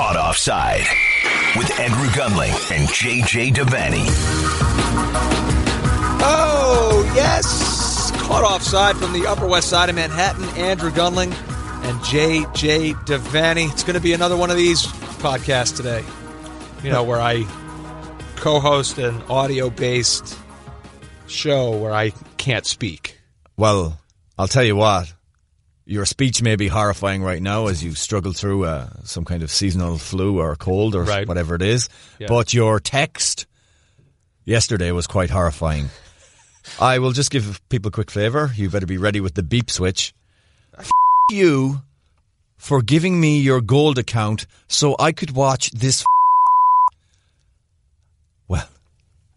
Caught Offside with Andrew Gunling and JJ Devaney. Oh, yes. Caught offside from the Upper West Side of Manhattan, Andrew Gunling and JJ Devaney. It's going to be another one of these podcasts today, you know, where I co host an audio based show where I can't speak. Well, I'll tell you what. Your speech may be horrifying right now as you struggle through uh, some kind of seasonal flu or cold or Right. whatever it is. Yeah. But your text yesterday was quite horrifying. I will just give people a quick flavour. You better be ready with the beep switch. F- you for giving me your gold account so I could watch this. well,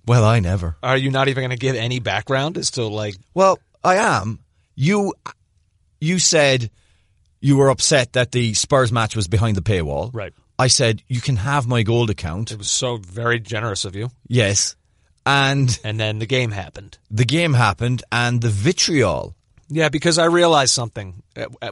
well, I never. Are you not even going to give any background as to like, Well, I am. You you said you were upset that the Spurs match was behind the paywall. Right. I said you can have my gold account. it was so very generous of you? Yes. And And then the game happened. the game happened and the vitriol. Yeah, because I realized something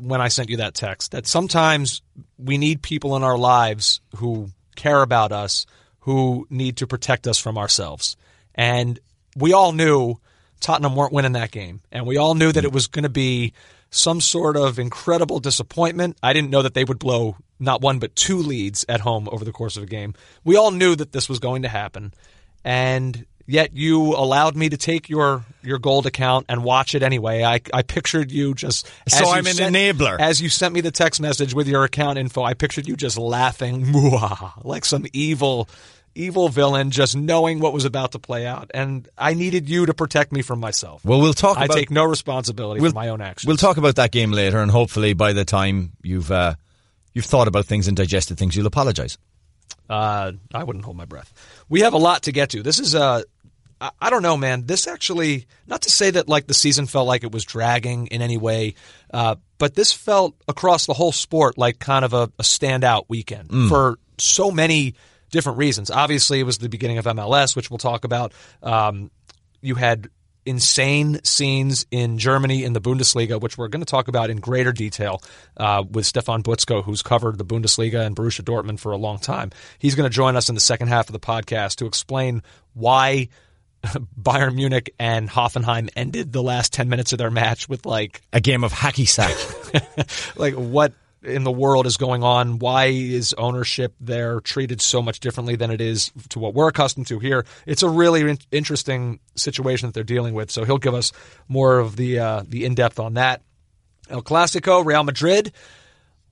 when I sent you that text that sometimes we need people in our lives who care about us, who need to protect us from ourselves. And we all knew Tottenham weren't winning that game. And we all knew that hmm. it was going to be some sort of incredible disappointment. I didn't know that they would blow not one but two leads at home over the course of a game. We all knew that this was going to happen. And yet you allowed me to take your your gold account and watch it anyway. I I pictured you just So you I'm an enabler. As you sent me the text message with your account info, I pictured you just laughing like some evil evil villain just knowing what was about to play out. And I needed you to protect me from myself. Well, we'll talk I about take no responsibility we'll, for my own actions. We'll talk about that game later and hopefully by the time you've uh, you've thought about things and digested things, you'll apologize. Uh, I wouldn't hold my breath. We have a lot to get to. This is uh, I, I don't know, man. This actually, not to say that like the season felt like it was dragging in any way, uh, but this felt across the whole sport like kind of a, a standout weekend for so many different reasons. Obviously, it was the beginning of MLS, which we'll talk about. Um, you had insane scenes in Germany in the Bundesliga, which we're going to talk about in greater detail uh, with Stefan Buczko, who's covered the Bundesliga and Borussia Dortmund for a long time. He's going to join us in the second half of the podcast to explain why Bayern Munich and Hoffenheim ended the last 10 minutes of their match with like A game of hacky sack. like what in the world is going on? Why is ownership there treated so much differently than it is to what we're accustomed to here? It's a really in- interesting situation that they're dealing with. So he'll give us more of the uh, the in depth on that. El Clasico, Real Madrid.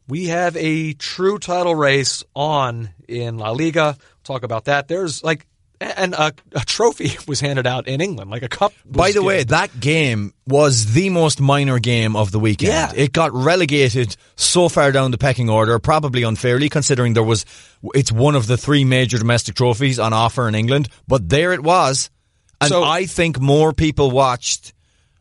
We have a true title race on in La Liga. We'll talk about that. There's like and a, a trophy was handed out in England, like a cup. By the way, that game was the most minor game of the weekend. Yeah. It got relegated so far down the pecking order, probably unfairly, considering there was, it's one of the three major domestic trophies on offer in England, but there it was. And So- I think more people watched,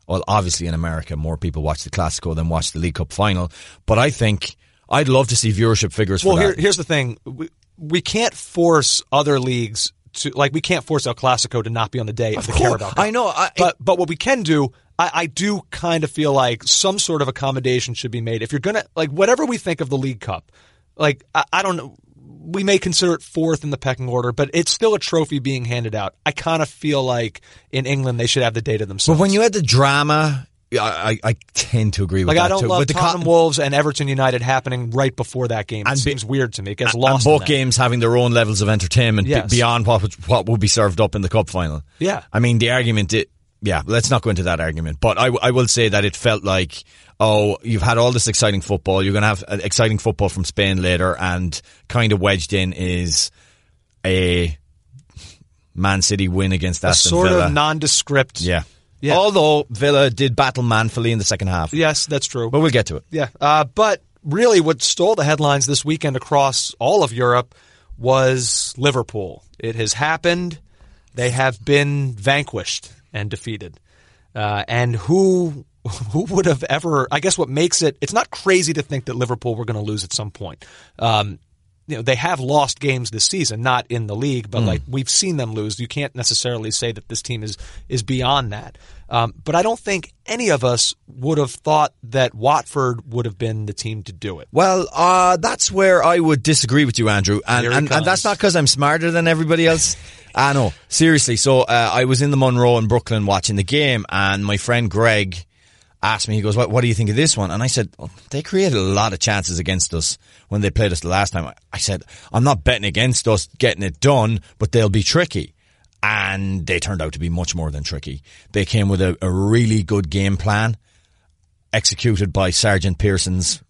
well, obviously in America, more people watched the Classico than watched the League Cup final, but I think I'd love to see viewership figures Well, for here, here's the thing: we, we can't force other leagues to like. We can't force El Clasico to not be on the day of, the. Carabao Cup. I know, I- but but what we can do, I, I do kind of feel like some sort of accommodation should be made. If you're gonna like whatever we think of the League Cup, like I, I don't know. We may consider it fourth in the pecking order, but it's still a trophy being handed out. I kind of feel like in England they should have the day to themselves. but when you had the drama, I, I, I tend to agree with like that I don't too. love With the co- Tottenham Wolves and Everton United happening right before that game. It And be- seems weird to me. It gets and lost. in both games having their own levels of entertainment be- Yes. beyond what would, what would be served up in the cup final. Yeah. I mean the argument. It, yeah, let's not go into that argument. But I, I will say that it felt like, oh, you've had all this exciting football. You're going to have uh, exciting football from Spain later, and kind of wedged in is a Man City win against a Aston sort Villa. of nondescript. yeah. Yeah. Although Villa did battle manfully in the second half. Yes, that's true. But we'll get to it. Yeah, uh, but really, what stole the headlines this weekend across all of Europe was Liverpool. It has happened. They have been vanquished and defeated. Uh, and who who would have ever? I guess what makes it it's not crazy to think that Liverpool were going to lose at some point. Um, you know they have lost games this season, not in the league, but like we've seen them lose. You can't necessarily say that this team is is beyond that. Um, but I don't think any of us would have thought that Watford would have been the team to do it. Well, uh, that's where I would disagree with you, Andrew, and and, and that's not because I'm smarter than everybody else. I know, seriously. So uh, I was in the Monroe in Brooklyn watching the game, and my friend Greg asked me, he goes, "What, what do you think of this one?" And I said, well, "They created a lot of chances against us when they played us the last time." I- I said, "I'm not betting against us getting it done, but they'll be tricky." And they turned out to be much more than tricky. They came with a, a really good game plan, executed by Sergeant Pearson's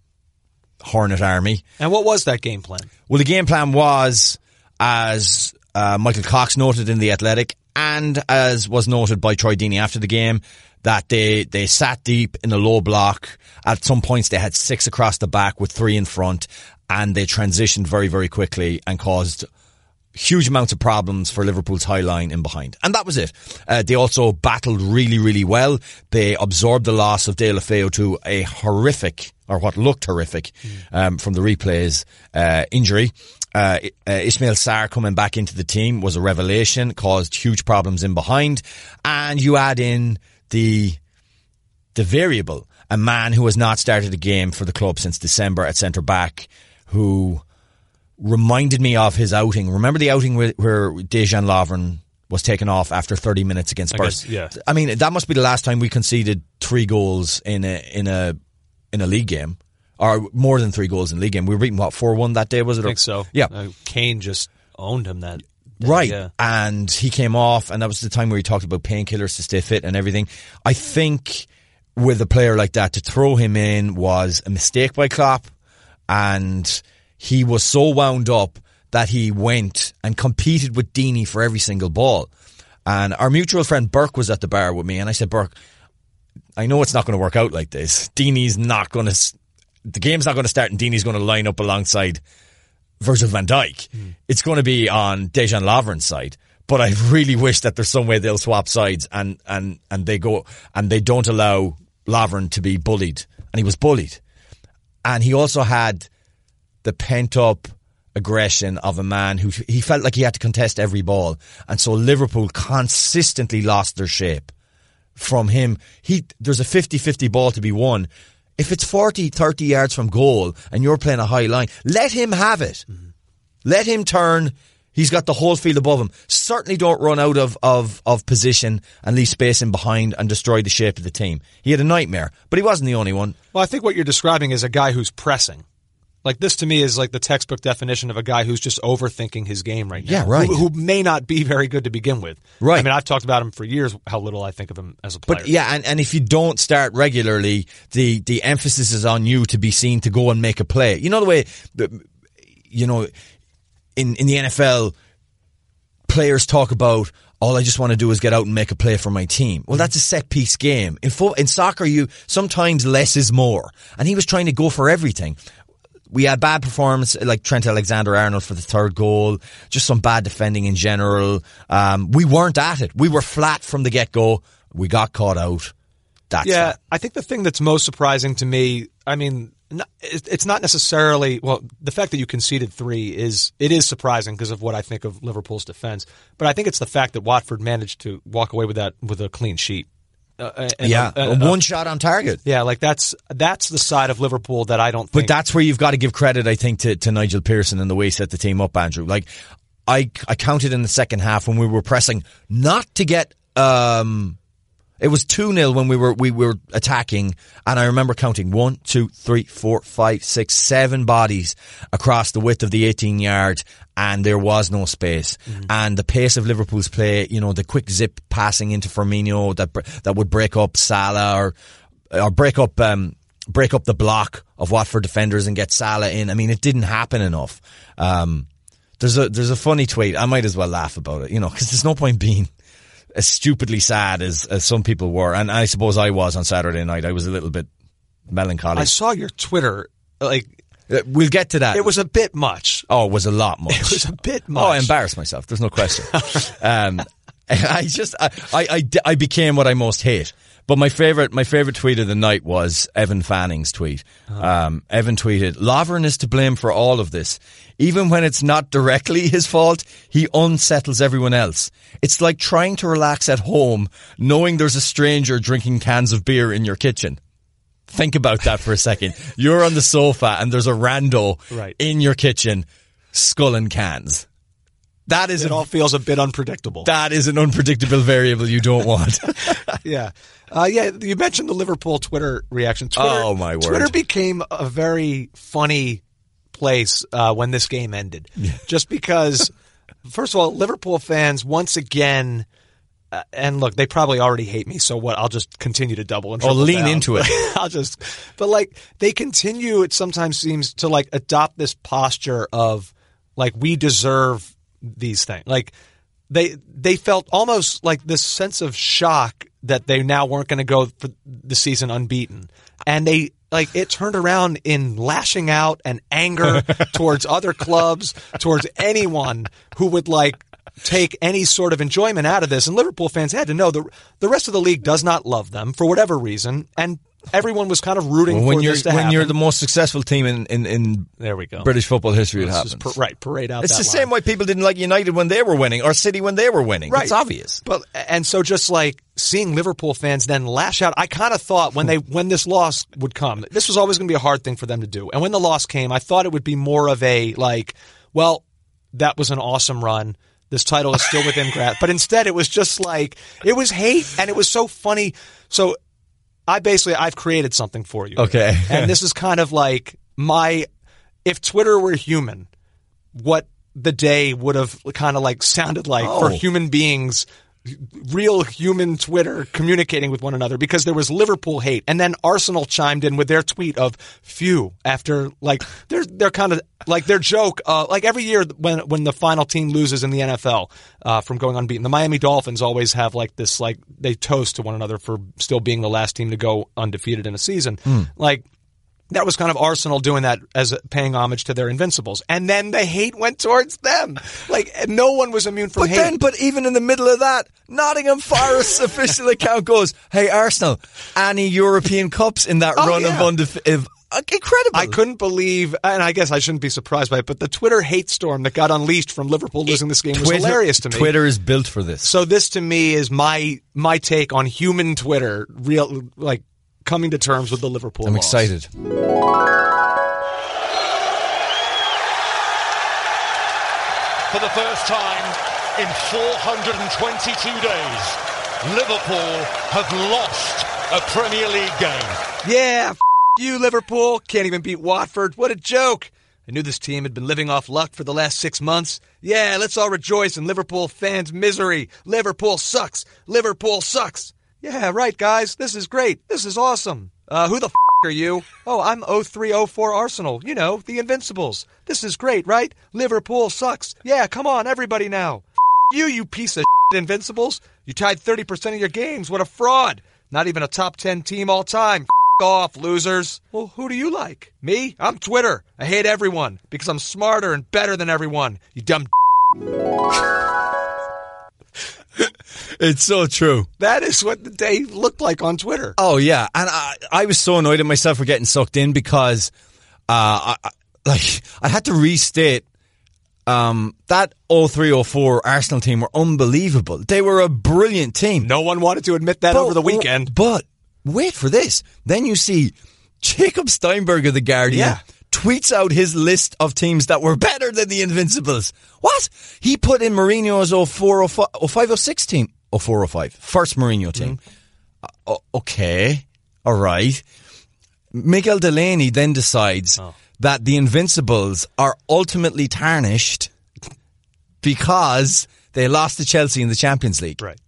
Hornet Army. And what was that game plan? Well, the game plan was, as uh, Michael Cox noted in the Athletic, and as was noted by Troy Deeney after the game, that they they sat deep in a low block. At some points, they had six across the back with three in front, and they transitioned very very quickly and caused huge amounts of problems for Liverpool's high line in behind. And that was it. Uh, they also battled really, really well. They absorbed the loss of Deulofeu to a horrific, or what looked horrific, um, from the replays, uh, injury. Uh, uh, Ismail Sarr coming back into the team was a revelation, caused huge problems in behind. And you add in the, the variable, a man who has not started a game for the club since December at centre back, who reminded me of his outing. Remember the outing where, where Dejan Lovren was taken off after 30 minutes against Spurs? guess, yeah. I mean, that must be the last time we conceded three goals in a in a in a league game, or more than three goals in a league game. We were beaten what four one that day, was it? I think so. Yeah, Uh, Kane just owned him that. Right. Yeah. And he came off, and that was the time where he talked about painkillers to stay fit and everything. I think with a player like that to throw him in was a mistake by Klopp, and he was so wound up that he went and competed with Deeney for every single ball. And our mutual friend Burke was at the bar with me, and I said, Burke, I know it's not going to work out like this. Deeney's not going to, the game's not going to start, and Deeney's going to line up alongside Virgil van Dijk. Hmm. It's going to be on Dejan Lovren's side. But I really wish that there's some way they'll swap sides and, and, and they go, and they don't allow Lovren to be bullied. And he was bullied. And he also had the pent up aggression of a man who he felt like he had to contest every ball. And so Liverpool consistently lost their shape from him. He, there's a 50-50 ball to be won. If it's 40, 30 yards from goal and you're playing a high line, let him have it. Mm-hmm. Let him turn. He's got the whole field above him. Certainly don't run out of, of, of position and leave space in behind and destroy the shape of the team. He had a nightmare, but he wasn't the only one. Well, I think what you're describing is a guy who's pressing. Like this to me is like the textbook definition of a guy who's just overthinking his game right now. Yeah, right. Who, who may not be very good to begin with. Right. I mean, I've talked about him for years. How little I think of him as a player. But yeah, and, and if you don't start regularly, the, the emphasis is on you to be seen to go and make a play. You know the way, you know, in, in the NFL, players talk about, all I just want to do is get out and make a play for my team. Well, that's a set piece game. In fo- in soccer, you, sometimes less is more. And he was trying to go for everything. We had bad performance like Trent Alexander Arnold for the third goal, just some bad defending in general. Um, we weren't at it. We were flat from the get go. We got caught out. That's Yeah, that. I think the thing that's most surprising to me, I mean, it's not necessarily well the fact that you conceded three is it is surprising because of what I think of Liverpool's defense, but I think it's the fact that Watford managed to walk away with that with a clean sheet. Uh, and- Yeah, uh, uh, one shot on target. yeah, like that's that's the side of Liverpool that I don't. But that's where you've got to give credit, I think, to, to Nigel Pearson and the way he set the team up, Andrew. Like, I, I counted in the second half when we were pressing not to get, um, it was 2 0 when we were, we were attacking. And I remember counting one, two, three, four, five, six, seven bodies across the width of the 18 yard. And there was no space. And the pace of Liverpool's play, you know, the quick zip passing into Firmino that, that would break up Salah or, or break up, um, break up the block of Watford defenders and get Salah in. I mean, it didn't happen enough. Um, there's a there's a funny tweet. I might as well laugh about it, you know, because there's no point being as stupidly sad as as some people were, and I suppose I was on Saturday night. I was a little bit melancholy. I saw your Twitter. Like Uh, we'll get to that. it was a bit much. oh, it was a lot much. It was a bit much. Oh, I embarrassed myself. There's no question. um, I just, I, I, I, I became what I most hate But my favorite, my favorite tweet of the night was Evan Fanning's tweet. Um, Evan tweeted, Lovren is to blame for all of this. Even when it's not directly his fault, he unsettles everyone else. It's like trying to relax at home, knowing there's a stranger drinking cans of beer in your kitchen. Think about that for a second. You're on the sofa and there's a rando Right. in your kitchen sculling cans. That is It all feels a bit unpredictable. that is an unpredictable variable you don't want. yeah. Uh, yeah, you mentioned the Liverpool Twitter reaction. Twitter, Oh, my word. Twitter became a very funny place uh, when this game ended. Just because, first of all, Liverpool fans once again, uh, and look, they probably already hate me. So what? I'll just continue to double and Oh, lean down. into it. I'll just, but like they continue. It sometimes seems to like adopt this posture of like we deserve these things. Like they they felt almost like this sense of shock that they now weren't going to go for the season unbeaten, and they like it turned around in lashing out and anger towards other clubs, towards anyone who would like take any sort of enjoyment out of this. And Liverpool fans had to know the the rest of the league does not love them for whatever reason, and everyone was kind of rooting when for you're this to when happen. you're the most successful team in in, in there we go. British football history, it Let's happens. just par- right, parade out. It's that the line. same way people didn't like United when they were winning or City when they were winning. Right. It's obvious. But and so just like seeing Liverpool fans then lash out, I kind of thought when they hmm. when this loss would come, this was always going to be a hard thing for them to do. And when the loss came, I thought it would be more of a like, well, that was an awesome run. This title is still within grasp. But instead, it was just like it was hate, and it was so funny. So I basically I've created something for you. Okay. and this is kind of like my if Twitter were human, what the day would have kind of like sounded like for Oh. human beings real human Twitter communicating with one another because there was Liverpool hate. And then Arsenal chimed in with their tweet of phew after like they're they're kind of like their joke uh, like every year when when the final team loses in the NFL uh, from going unbeaten the Miami Dolphins always have like this like they toast to one another for still being the last team to go undefeated in a season. Like that was kind of Arsenal doing that as paying homage to their invincibles, and then the hate went towards them. Like no one was immune from hate. But hate. then, but even in the middle of that, Nottingham Forest's official account goes, "Hey Arsenal, any European cups in that Oh, run of yeah. undefeated? Uh, incredible! I couldn't believe, and I guess I shouldn't be surprised by it, but the Twitter hate storm that got unleashed from Liverpool losing this game was hilarious to me. Twitter is built for this. So this to me is my my take on human Twitter, real like coming to terms with the Liverpool. I'm loss. excited. For the first time in 422 days, Liverpool have lost a Premier League game. Yeah, f- you Liverpool can't even beat Watford. What a joke! I knew this team had been living off luck for the last six months. Yeah, let's all rejoice in Liverpool fans' misery. Liverpool sucks. Liverpool sucks. Yeah, right, guys. This is great. This is awesome. Uh, who the f- are you? Oh, I'm 0304 Arsenal. You know, the Invincibles. This is great, right? Liverpool sucks. Yeah, come on, everybody now. F- you, you piece of shit, Invincibles. You tied 30% of your games. What a fraud. Not even a top 10 team all time. F- off, losers. Well, who do you like? Me? I'm Twitter. I hate everyone because I'm smarter and better than everyone. You dumb. It's so true. That is what the day looked like on Twitter. Oh yeah, and I, I was so annoyed at myself for getting sucked in because, uh, I, like I had to restate. Um, that 0304 Arsenal team were unbelievable. They were a brilliant team. No one wanted to admit that But- over the weekend. But wait for this. Then you see Jacob Steinberg of The Guardian Yeah. Tweets out his list of teams that were better than the Invincibles. What? He put in Mourinho's 04, 05, 06 team. 04, 05. First Mourinho team. Mm-hmm. Uh, okay. All right. Miguel Delaney then decides Oh. that the Invincibles are ultimately tarnished because they lost to Chelsea in the Champions League. Right.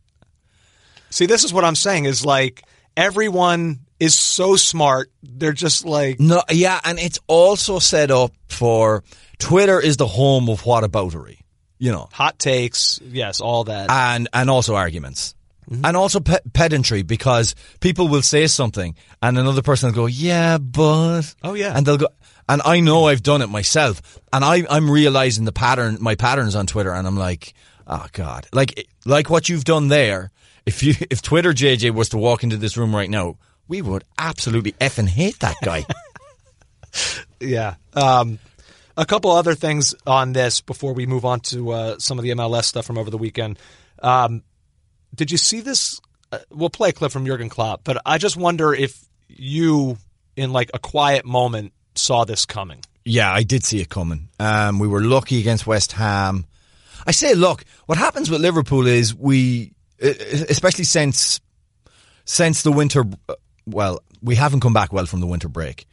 See, this is what I'm saying is like everyone is so smart. They're just like, No, yeah, and it's also set up for Twitter is the home of whataboutery, you know, hot takes. Yes, all that. and and also arguments. Mm-hmm. And also pe- pedantry because people will say something and another person will go, yeah, but. Oh, yeah. And they'll go, and I know I've done it myself and I, I'm realizing the pattern, my patterns on Twitter and I'm like, oh God, like, like what you've done there if you if Twitter JJ was to walk into this room right now, we would absolutely effing hate that guy. Yeah. Um, a couple other things on this before we move on to uh, some of the MLS stuff from over the weekend. Um, did you see this? Uh, we'll play a clip from Jurgen Klopp, but I just wonder if you, in like a quiet moment, saw this coming. Yeah, I did see it coming. Um, we were lucky against West Ham. I say, look, what happens with Liverpool is we, especially since since the winter. Well, we haven't come back well from the winter break,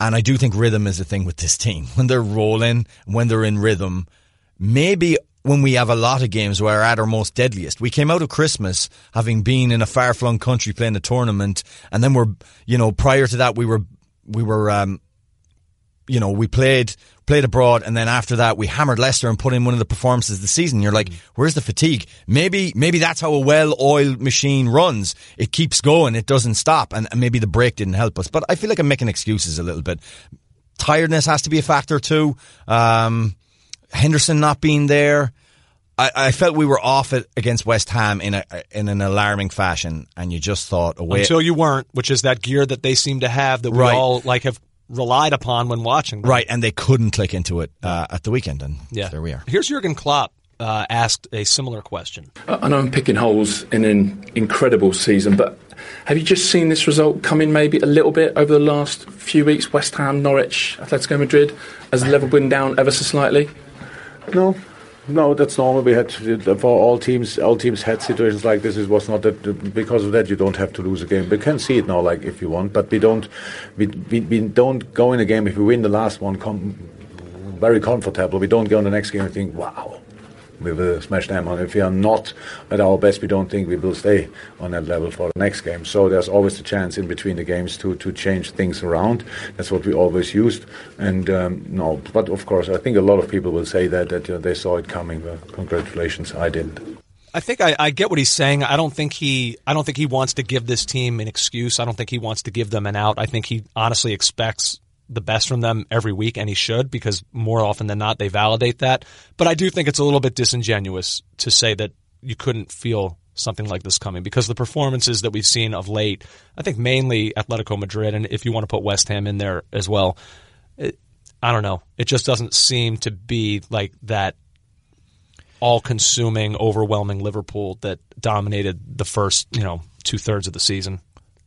and I do think rhythm is a thing with this team. When they're rolling, when they're in rhythm, maybe when we have a lot of games where we're at our most deadliest. We came out of Christmas having been in a far flung country playing a tournament, and then we're, you know, prior to that we were we were um, you know, we played played abroad, and then after that we hammered Leicester and put in one of the performances of the season. You're like, where's the fatigue? Maybe maybe that's how a well-oiled machine runs. It keeps going, it doesn't stop, and, and maybe the break didn't help us. But I feel like I'm making excuses a little bit. Tiredness has to be a factor too. Um, Henderson not being there. I, I, felt we were off it against West Ham in a in an alarming fashion, and you just thought away until you weren't, which is that gear that they seem to have that we Right. all like have relied upon when watching. Them. right, and they couldn't click into it uh, at the weekend, and Yeah. there we are. Here's Jurgen Klopp uh, asked a similar question. I know I'm picking holes in an incredible season, but have you just seen this result come in maybe a little bit over the last few weeks? West Ham, Norwich, Atletico Madrid, has the level been down ever so slightly? No, no, that's normal. We had for all teams. All teams had situations like this. It was not that because of that you don't have to lose a game. We can see it now, like if you want, but we don't. We we, we don't go in a game if we win the last one. Com- very comfortable. We don't go in the next game and think, wow, we will smash them. And if we are not at our best, we don't think we will stay on that level for the next game. So there's always a chance in between the games to, to change things around. That's what we always used. And um, no, but of course, I think a lot of people will say that that you know, they saw it coming. Congratulations, I didn't. I think I, I get what he's saying. I don't think he I don't think he wants to give this team an excuse. I don't think he wants to give them an out. I think he honestly expects the best from them every week, and he should because more often than not they validate that. But I do think it's a little bit disingenuous to say that you couldn't feel something like this coming because the performances that we've seen of late, I think mainly Atletico Madrid, and if you want to put West Ham in there as well, it, I don't know. It just doesn't seem to be like that all-consuming, overwhelming Liverpool that dominated the first, you know, two thirds of the season.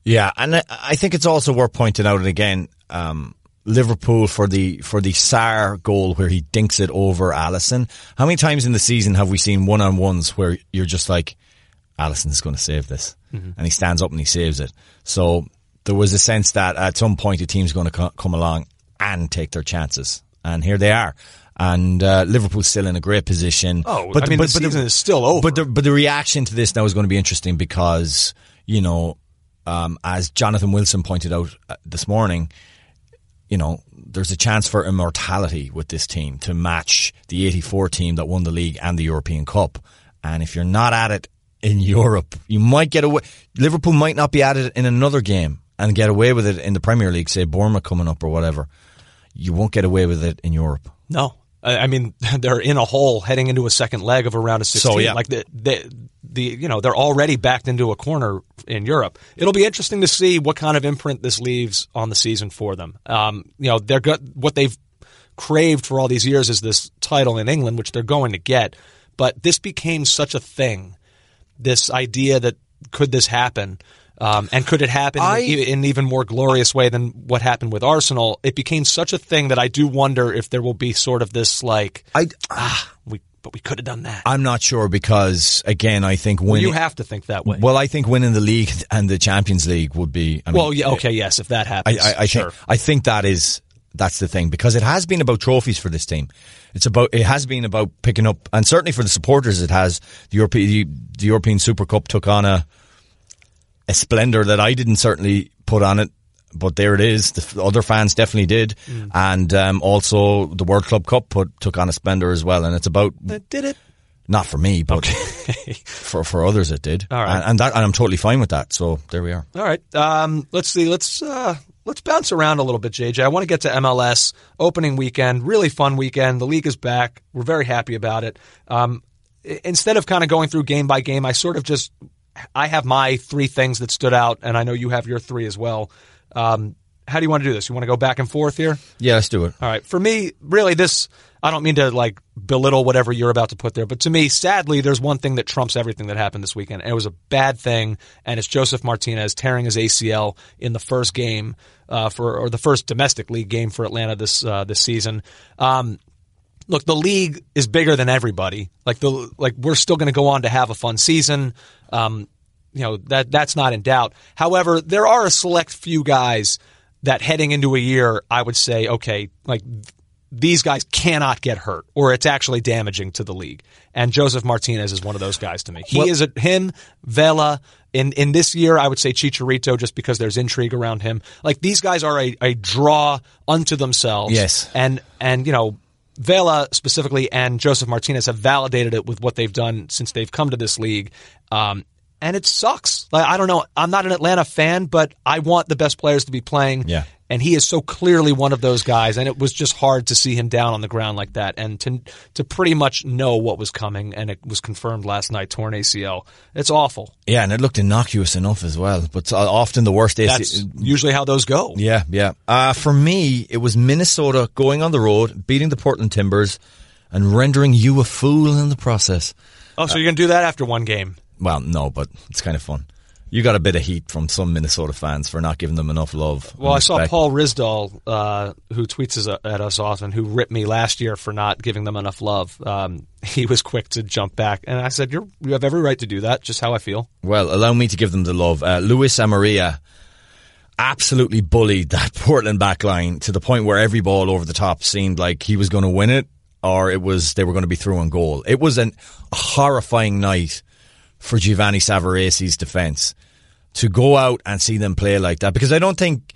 Yeah, and I, think it's also worth pointing out, and again, um, Liverpool for the for the Sarr goal where he dinks it over Alisson. How many times in the season have we seen one on ones where you're just like, Alisson is going to save this, and he stands up and he saves it. So there was a sense that at some point a team's going to co- come along and take their chances, and here they are. And uh, Liverpool's still in a great position. Oh, but I mean, the season is still over. But the, but the reaction to this now is going to be interesting because you know, um, as Jonathan Wilson pointed out uh, this morning, you know, there's a chance for immortality with this team to match the 84 team that won the league and the European Cup. And if you're not at it in Europe, you might get away. Liverpool might not be at it in another game and get away with it in the Premier League, say Bournemouth coming up or whatever. You won't get away with it in Europe. No, I I mean they're in a hole heading into a second leg of a round of sixteen. So, yeah. Like the, the the you know they're already backed into a corner in Europe. It'll be interesting to see what kind of imprint this leaves on the season for them. Um, you know they're got what they've craved for all these years is this title in England, which they're going to get. But this became such a thing. This idea that could this happen? Um, and could it happen I- in, in an even more glorious way than what happened with Arsenal? It became such a thing that I do wonder if there will be sort of this like, I, ah, we but we could have done that. I'm not sure because again, I think winning. you have to think that way. well, I think winning the league and the Champions League would be. I mean, well, yeah, okay, yes, if that I, happens, I, I sure. think I think that is that's the thing because it has been about trophies for this team. It's about it has been about picking up, and certainly for the supporters, it has. The European the, the European Super Cup took on a a splendor that I didn't certainly put on it. But there it is. The other fans definitely did, Mm. and um, also the World Club Cup put took on a splendor as well. And it's about did it? not for me, but for for others it did. All right. and, and that and I'm totally fine with that. So there we are. All right. Um, let's see. Let's uh, let's bounce around a little bit, JJ. I want to get to MLS opening weekend. Really fun weekend. The league is back. We're very happy about it. Um, instead of kind of going through game by game, I sort of just I have my three things that stood out, and I know you have your three as well. Um, how do you want to do this? You want to go back and forth here? Yeah, let's do it. All right. For me, really, this, I don't mean to like belittle whatever you're about to put there, but to me, sadly, there's one thing that trumps everything that happened this weekend. And it was a bad thing, and it's Josef Martinez tearing his ACL in the first game, uh, for, or the first domestic league game for Atlanta this, uh, this season. Um, look, the league is bigger than everybody. Like the, like we're still going to go on to have a fun season. Um, you know, that, that's not in doubt. However, there are a select few guys that heading into a year, I would say, okay, like these guys cannot get hurt or it's actually damaging to the league. And Josef Martinez is one of those guys to me. He Well- is a, him, Vela. In, in this year, I would say Chicharito just because there's intrigue around him. Like these guys are a, a draw unto themselves. Yes. And, and, you know, Vela specifically and Josef Martinez have validated it with what they've done since they've come to this league. Um, and it sucks. Like, I don't know. I'm not an Atlanta fan, but I want the best players to be playing. Yeah. And he is so clearly one of those guys, and it was just hard to see him down on the ground like that, and to to pretty much know what was coming, and it was confirmed last night, torn ACL. It's awful. Yeah, and it looked innocuous enough as well, but uh, often the worst That's usually how those go. Yeah, yeah. Uh, for me, it was Minnesota going on the road, beating the Portland Timbers, and rendering you a fool in the process. Oh, so you're gonna do that after one game? Well, no, but it's kind of fun. You got a bit of heat from some Minnesota fans for not giving them enough love. Well, I saw. Paul Risdall, uh, who tweets us- at us often, who ripped me last year for not giving them enough love. Um, he was quick to jump back, and I said, "You're you have every right to do that." Just how I feel. Well, allow me to give them the love. Uh, Luis Amarilla absolutely bullied that Portland back line to the point where every ball over the top seemed like he was going to win it or it was they were going to be through on goal. It was an, a horrifying night for Giovanni Savarese's defense to go out and see them play like that because I don't think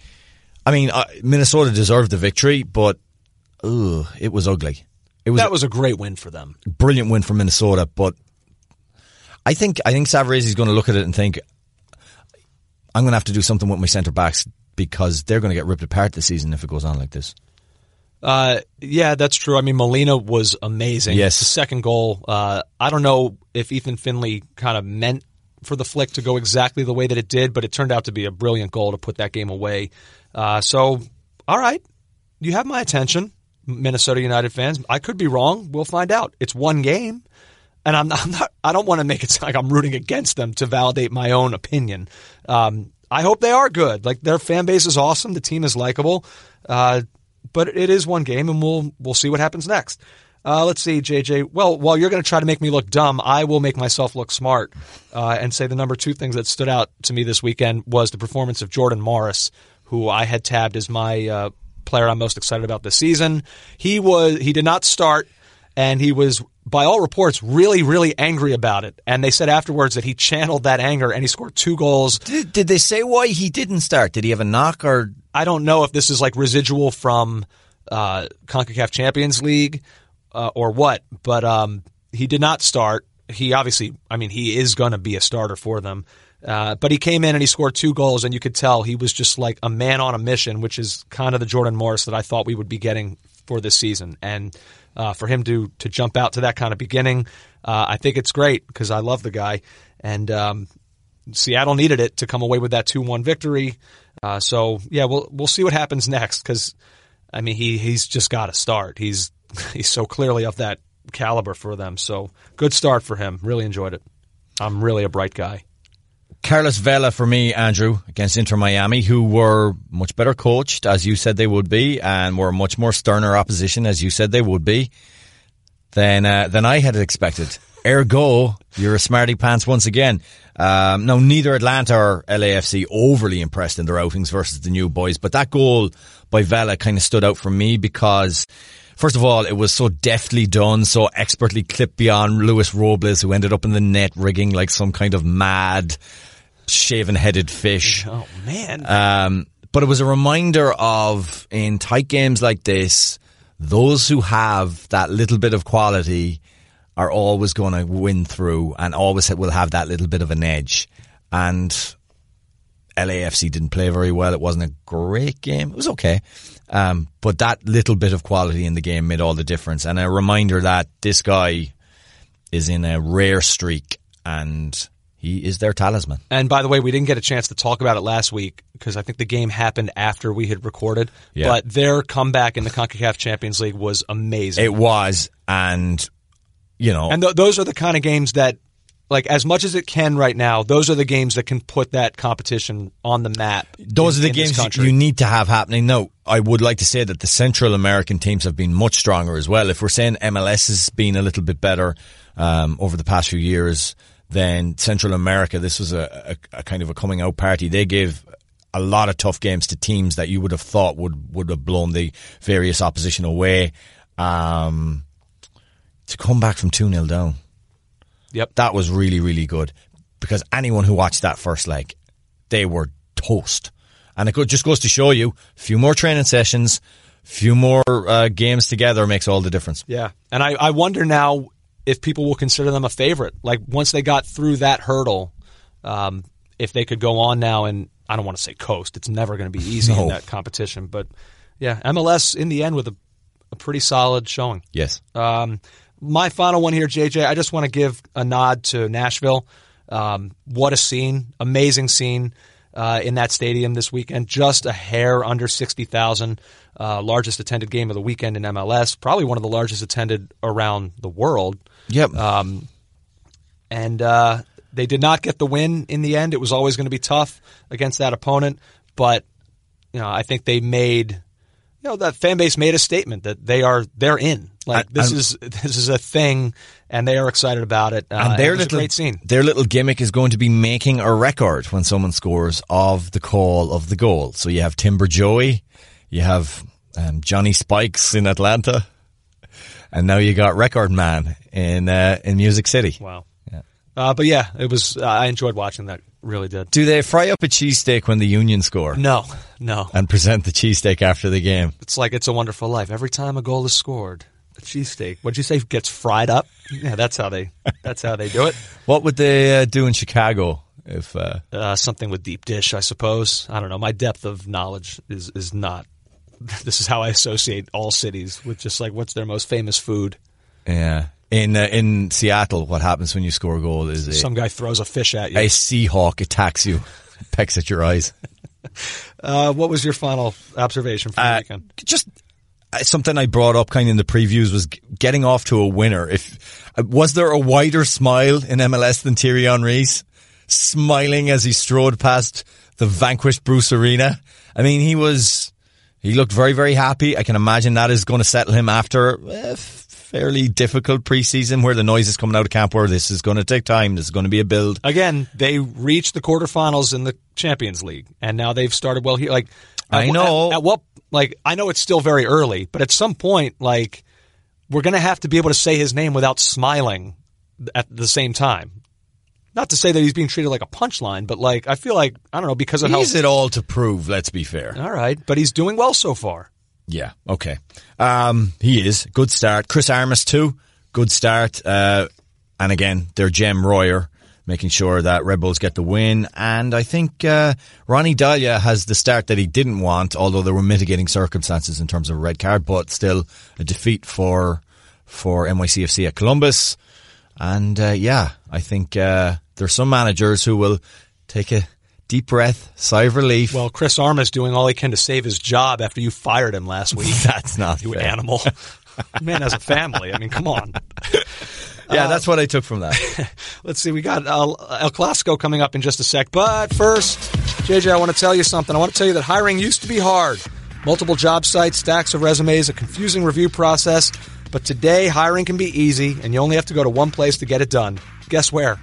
I mean uh, Minnesota deserved the victory but ugh, it was ugly. It was That was a great win for them. brilliant win for Minnesota but I think I think Savaresi's going to look at it and think I'm going to have to do something with my centre backs because they're going to get ripped apart this season if it goes on like this. Uh, yeah, that's true. I mean, Molino was amazing. Yes. the second goal. Uh, I don't know if Ethan Finlay kind of meant for the flick to go exactly the way that it did, but it turned out to be a brilliant goal to put that game away. Uh, so, all right, you have my attention, Minnesota United fans. I could be wrong. We'll find out. It's one game. And I'm not, I'm not I don't want to make it sound like I'm rooting against them to validate my own opinion. Um, I hope they are good. Like their fan base is awesome. The team is likable. Uh, but it is one game, and we'll we'll see what happens next. Uh, let's see, JJ. Well, while you're going to try to make me look dumb, I will make myself look smart uh, and say the number two things that stood out to me this weekend was the performance of Jordan Morris, who I had tabbed as my uh, player I'm most excited about this season. He was he did not start, and he was by all reports really really angry about it. And they said afterwards that he channeled that anger and he scored two goals. Did, did they say why he didn't start? Did he have a knock or I don't know if this is like residual from uh, CONCACAF Champions League uh, or what, but um, he did not start. He obviously, I mean, he is going to be a starter for them. Uh, but he came in and he scored two goals, and you could tell he was just like a man on a mission, which is kind of the Jordan Morris that I thought we would be getting for this season. And uh, for him to to jump out to that kind of beginning, uh, I think it's great because I love the guy. And um, Seattle needed it to come away with that two one victory. Uh, so yeah, we'll we'll see what happens next because I mean he he's just got to start. He's he's so clearly of that caliber for them. So good start for him. Really enjoyed it. I'm really a bright guy. Carlos Vela for me, Andrew, against Inter Miami, who were much better coached, as you said they would be, and were much more sterner opposition, as you said they would be, than uh, than I had expected. Ergo, you're a smarty pants once again. Um, now, neither Atlanta or LAFC overly impressed in their outings versus the new boys, but that goal by Vela kind of stood out for me because First of all, it was so deftly done, so expertly clipped beyond Luis Robles, who ended up in the net rigging like some kind of mad, shaven-headed fish. Oh man. Um, but it was a reminder of in tight games like this, those who have that little bit of quality are always going to win through and always will have that little bit of an edge. And LAFC didn't play very well. It wasn't a great game. It was okay. Um, but that little bit of quality in the game made all the difference. And a reminder that this guy is in a rare streak and he is their talisman. And by the way, we didn't get a chance to talk about it last week because I think the game happened after we had recorded. Yeah. But their comeback in the CONCACAF Champions League was amazing. It was, and you know, and th- those are the kind of games that, like, as much as it can right now, those are the games that can put that competition on the map. Those in- are the games you- need to have happening. No, I would like to say that the Central American teams have been much stronger as well. If we're saying MLS has been a little bit better um, over the past few years, then Central America, this was a, a, a kind of a coming out party. They gave a lot of tough games to teams that you would have thought would would have blown the various opposition away. Um, to come back from two 0 down, Yep. that was really really good because anyone who watched that first leg, they were toast. And it just goes to show you, a few more training sessions, few more uh, games together makes all the difference. Yeah. And I, I wonder now if people will consider them a favorite. Like once they got through that hurdle, um, if they could go on now and I don't want to say coast. It's never going to be easy in that competition. But yeah, MLS in the end with a, a pretty solid showing. Yes. Um, my final one here, JJ. I just want to give a nod to Nashville. Um, what a scene! Amazing scene uh, in that stadium this weekend. Just a hair under sixty thousand. Uh, largest attended game of the weekend in MLS. Probably one of the largest attended around the world. Yep. And uh, they did not get the win in the end. It was always going to be tough against that opponent, but you know I think they made you know that fan base made a statement that they are they're in. Like And- this and- is this is a thing, and they are excited about it. Uh, and their it little great scene. their little gimmick is going to be making a record when someone scores of the call of the goal. So you have Timber Joey, you have um, Johnny Spikes in Atlanta, and now you got Record Man in uh, in Music City. Wow. Yeah. Uh, but yeah, it was. Uh, I enjoyed watching that. Really did. Do they fry up a cheesesteak when the Union score No, no. and present the cheesesteak after the game? It's like It's a Wonderful Life. Every time a goal is scored, cheesesteak. What'd you say? Gets fried up. Yeah, that's how they. That's how they do it. What would they uh, do in Chicago if? Uh, uh, something with deep dish, I suppose. I don't know. My depth of knowledge is is not. This is how I associate all cities with just like what's their most famous food. yeah, in uh, in Seattle, what happens when you score a goal is a, Some guy throws a fish at you. a Seahawk attacks you, pecks at your eyes. Uh, what was your final observation from the Uh, weekend? just something I brought up kind of in the previews was getting off to a winner. If was there a wider smile in MLS than Thierry Henry's smiling as he strode past the vanquished Bruce Arena? I mean, he was he looked very very happy. I can imagine that is going to settle him after a fairly difficult preseason where the noise is coming out of camp. Where this is going to take time. This is going to be a build. Again, they reached the quarterfinals in the Champions League, and now they've started well here. Like I know. At, at what? Like I know it's still very early, but at some point, like we're going to have to be able to say his name without smiling at the same time. Not to say that he's being treated like a punchline, but like I feel like I don't know because of how. He's it all to prove. Let's be fair. All right, but he's doing well so far. Yeah. Okay. Um, he is good start. Chris Armas too. Good start. Uh, and again, their Jem Royer making sure that Red Bulls get the win. And I think uh, Ronny Deila has the start that he didn't want, although there were mitigating circumstances in terms of a red card. But still, a defeat for for NYCFC at Columbus. And uh, yeah, I think uh, there's some managers who will take a deep breath, sigh of relief. Well, Chris Arm is doing all he can to save his job after you fired him last week. that's not you fair. animal. Man has a family. I mean, come on. Yeah, that's what I took from that. Let's see. We got uh, El Clasico coming up in just a sec. But first, JJ, I want to tell you something. I want to tell you that hiring used to be hard. Multiple job sites, stacks of resumes, a confusing review process. But today, hiring can be easy, and you only have to go to one place to get it done. Guess where?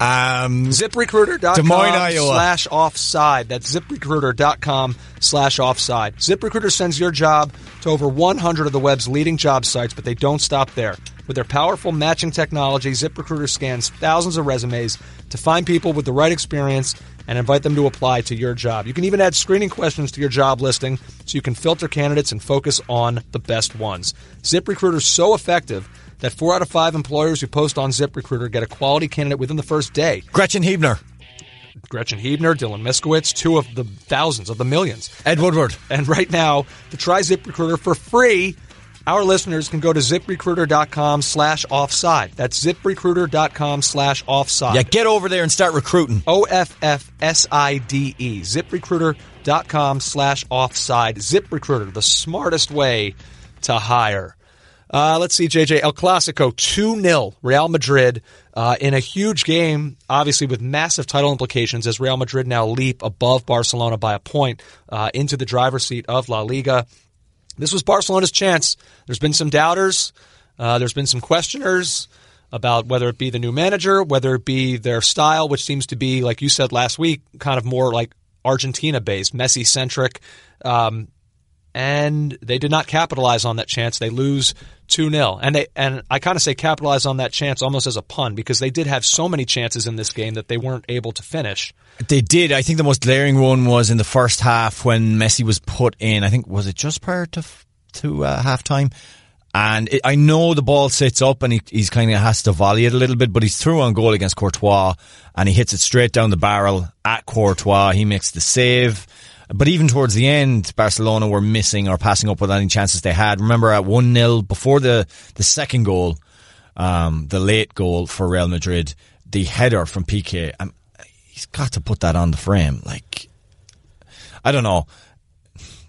Um, ZipRecruiter.com Des Moines, Iowa. slash offside. That's ZipRecruiter.com slash offside. ZipRecruiter sends your job to over 100 of the web's leading job sites, but they don't stop there. With their powerful matching technology, ZipRecruiter scans thousands of resumes to find people with the right experience and invite them to apply to your job. You can even add screening questions to your job listing so you can filter candidates and focus on the best ones. ZipRecruiter is so effective that four out of five employers who post on ZipRecruiter get a quality candidate within the first day. Gretchen Hebner, Gretchen Hebner, Dylan Miskowitz, two of the thousands of the millions. Ed Woodward. And right now, to try ZipRecruiter for free, our listeners can go to ziprecruiter.com slash offside. That's ziprecruiter.com slash offside. Yeah, get over there and start recruiting. O F F S I D E. ZipRecruiter.com slash offside. ZipRecruiter, the smartest way to hire. Uh, let's see, JJ. El Clasico 2 0, Real Madrid, uh, in a huge game, obviously with massive title implications as Real Madrid now leap above Barcelona by a point uh, into the driver's seat of La Liga. This was Barcelona's chance. There's been some doubters, uh, there's been some questioners about whether it be the new manager, whether it be their style, which seems to be, like you said last week, kind of more like Argentina based, Messi centric. Um, and they did not capitalize on that chance. They lose 2 0. And they and I kind of say capitalize on that chance almost as a pun because they did have so many chances in this game that they weren't able to finish. They did. I think the most glaring one was in the first half when Messi was put in. I think was it just prior to to uh, halftime. And it, I know the ball sits up and he, he's kind of has to volley it a little bit, but he's through on goal against Courtois and he hits it straight down the barrel at Courtois. He makes the save. But even towards the end, Barcelona were missing or passing up with any chances they had. Remember at 1 0 before the, the second goal, um, the late goal for Real Madrid, the header from Piqué, um, he's got to put that on the frame. Like, I don't know.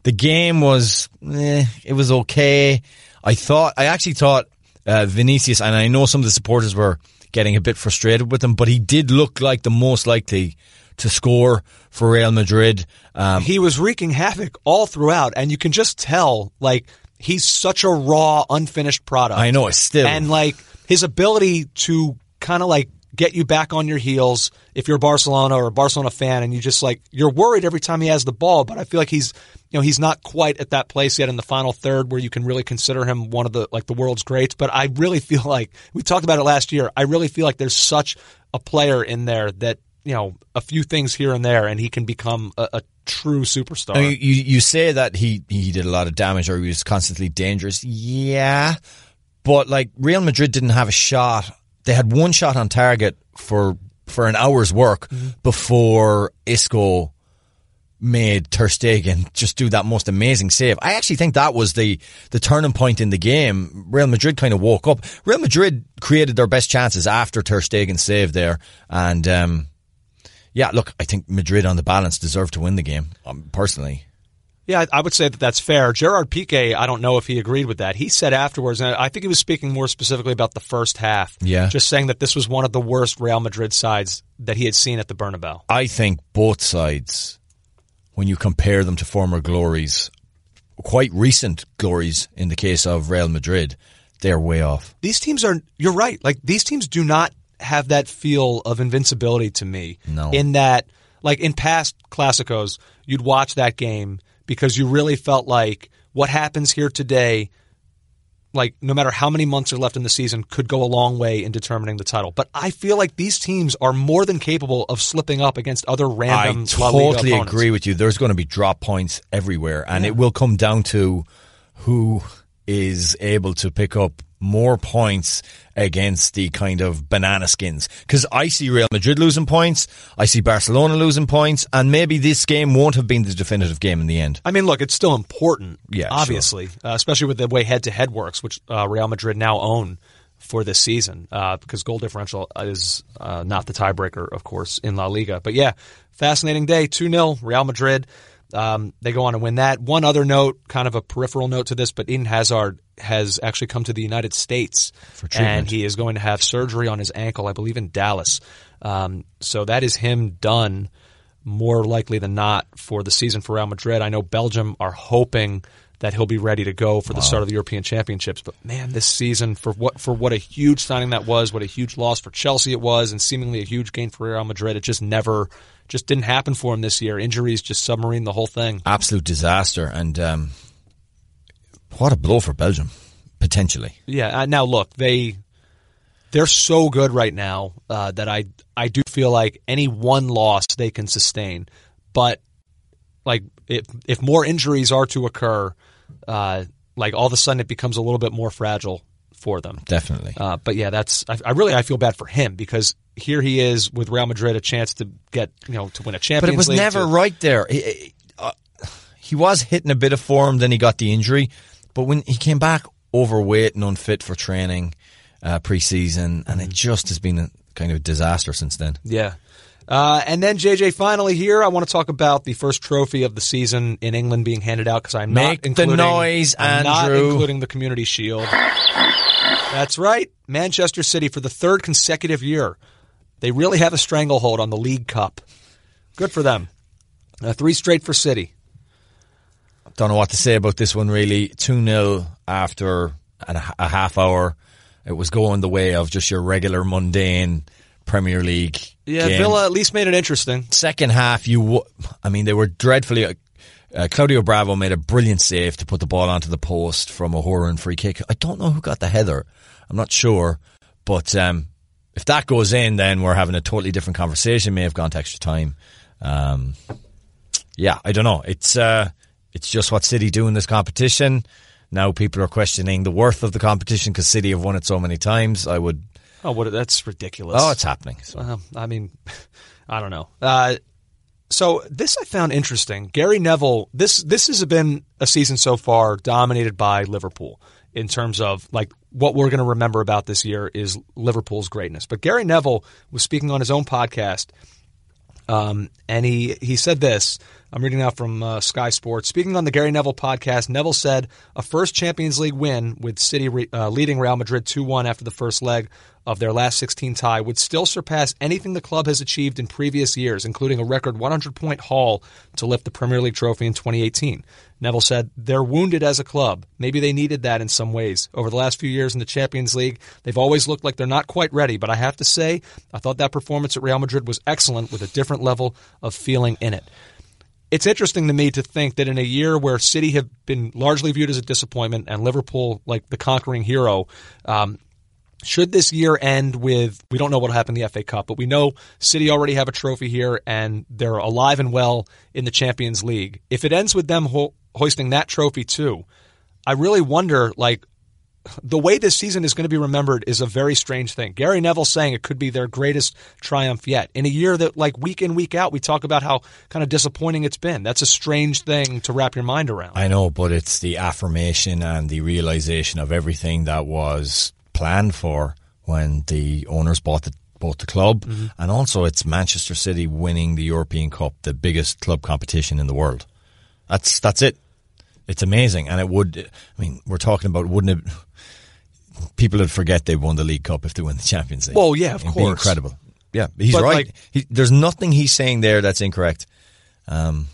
The game was, eh, it was okay. I thought, I actually thought uh, Vinicius, and I know some of the supporters were getting a bit frustrated with him, but he did look like the most likely to score for Real Madrid. Um, he was wreaking havoc all throughout, and you can just tell, like, he's such a raw, unfinished product. I know, still. And, like, his ability to kind of, like, get you back on your heels if you're Barcelona or a Barcelona fan and you just like you're worried every time he has the ball, but I feel like he's you know he's not quite at that place yet in the final third where you can really consider him one of the like the world's greats. But I really feel like we talked about it last year. I really feel like there's such a player in there that you know a few things here and there and he can become a, a true superstar. You you say that he he did a lot of damage or he was constantly dangerous. Yeah, but like Real Madrid didn't have a shot they had one shot on target for for an hour's work mm-hmm. before Isco made Ter Stegen just do that most amazing save. I actually think that was the the turning point in the game. Real Madrid kind of woke up. Real Madrid created their best chances after Ter Stegen saved there, and um, yeah, look, I think Madrid on the balance deserved to win the game. Um, personally. Yeah, I would say that that's fair. Gerard Piqué, I don't know if he agreed with that. He said afterwards, and I think he was speaking more specifically about the first half. Yeah. Just saying that this was one of the worst Real Madrid sides that he had seen at the Bernabeu. I think both sides, when you compare them to former glories, quite recent glories in the case of Real Madrid, they're way off. These teams are, you're right, like these teams do not have that feel of invincibility to me. No. In that, like in past Clásicos, you'd watch that game – because you really felt like what happens here today, like no matter how many months are left in the season, could go a long way in determining the title. But I feel like these teams are more than capable of slipping up against other random. I totally agree with you. There's going to be drop points everywhere, and yeah. it will come down to who is able to pick up more points against the kind of banana skins. Because I see Real Madrid losing points, I see Barcelona losing points, and maybe this game won't have been the definitive game in the end. I mean, look, it's still important, yeah, obviously, sure. uh, especially with the way head to head works, which uh, Real Madrid now own for this season, uh, because goal differential is uh, not the tiebreaker, of course, in La Liga. But yeah, fascinating day 2 0, Real Madrid. Um, they go on to win that. One other note, kind of a peripheral note to this, but Eden Hazard has actually come to the United States and he is going to have surgery on his ankle, I believe in Dallas. Um, so that is him done more likely than not for the season for Real Madrid. I know Belgium are hoping that he'll be ready to go for the wow. start of the European Championships. But man, this season for what for what a huge signing that was, what a huge loss for Chelsea it was, and seemingly a huge gain for Real Madrid. It just never just didn't happen for him this year. Injuries just submarine the whole thing. Absolute disaster. And um, what a blow for Belgium, potentially. Yeah. Uh, now look, they they're so good right now uh, that I I do feel like any one loss they can sustain, but like if if more injuries are to occur, uh, like all of a sudden it becomes a little bit more fragile for them. Definitely. Uh, but yeah, that's I, I, really I feel bad for him because here he is with Real Madrid, a chance to get you know to win a Champions But it was League never to, right there. He, uh, he was hitting a bit of form, then he got the injury. But when he came back, overweight and unfit for training uh, pre-season, and it just has been a kind of disaster since then. Yeah. Uh, and then JJ, finally here, I want to talk about the first trophy of the season in England being handed out because I'm Make not the noise, I'm not including the Community Shield. That's right, Manchester City for the third consecutive year, they really have a stranglehold on the League Cup. Good for them. Uh, three straight for City. Don't know what to say about this one really. 2 0 after a, a half hour. It was going the way of just your regular mundane Premier League. Yeah, game. Villa at least made it interesting. Second half, you. W- I mean, they were dreadfully. Uh, Claudio Bravo made a brilliant save to put the ball onto the post from a Hourihane free kick. I don't know who got the header. I'm not sure, but um, if that goes in, then we're having a totally different conversation. May have gone to extra time. Um, yeah, I don't know. It's uh, it's just what City do in this competition. Now people are questioning the worth of the competition because City have won it so many times. I would. Oh, what? That's ridiculous. Oh, it's happening. So. Well, I mean, I don't know. Uh, so this I found interesting. Gary Neville. This this has been a season so far dominated by Liverpool in terms of like what we're going to remember about this year is Liverpool's greatness. But Gary Neville was speaking on his own podcast, um, and he he said this. I'm reading now from uh, Sky Sports. Speaking on the Gary Neville podcast, Neville said a first Champions League win with City re- uh, leading Real Madrid 2 1 after the first leg of their last 16 tie would still surpass anything the club has achieved in previous years, including a record 100 point haul to lift the Premier League trophy in 2018. Neville said, They're wounded as a club. Maybe they needed that in some ways. Over the last few years in the Champions League, they've always looked like they're not quite ready, but I have to say, I thought that performance at Real Madrid was excellent with a different level of feeling in it it's interesting to me to think that in a year where City have been largely viewed as a disappointment and Liverpool like the conquering hero, um, should this year end with we don't know what'll happen in the FA Cup, but we know City already have a trophy here and they're alive and well in the Champions League. If it ends with them ho- hoisting that trophy too, I really wonder like the way this season is going to be remembered is a very strange thing. Gary Neville saying it could be their greatest triumph yet in a year that, like week in week out, we talk about how kind of disappointing it's been. That's a strange thing to wrap your mind around. I know, but it's the affirmation and the realization of everything that was planned for when the owners bought the bought the club, Mm-hmm. and also it's Manchester City winning the European Cup, the biggest club competition in the world. That's that's it. It's amazing, and it would. I mean, we're talking about wouldn't it? People would forget they won the League Cup if they win the Champions League. Well, yeah, of It'd be course. incredible. Yeah, he's But, right. like- he, there's nothing he's saying there that's incorrect. Um,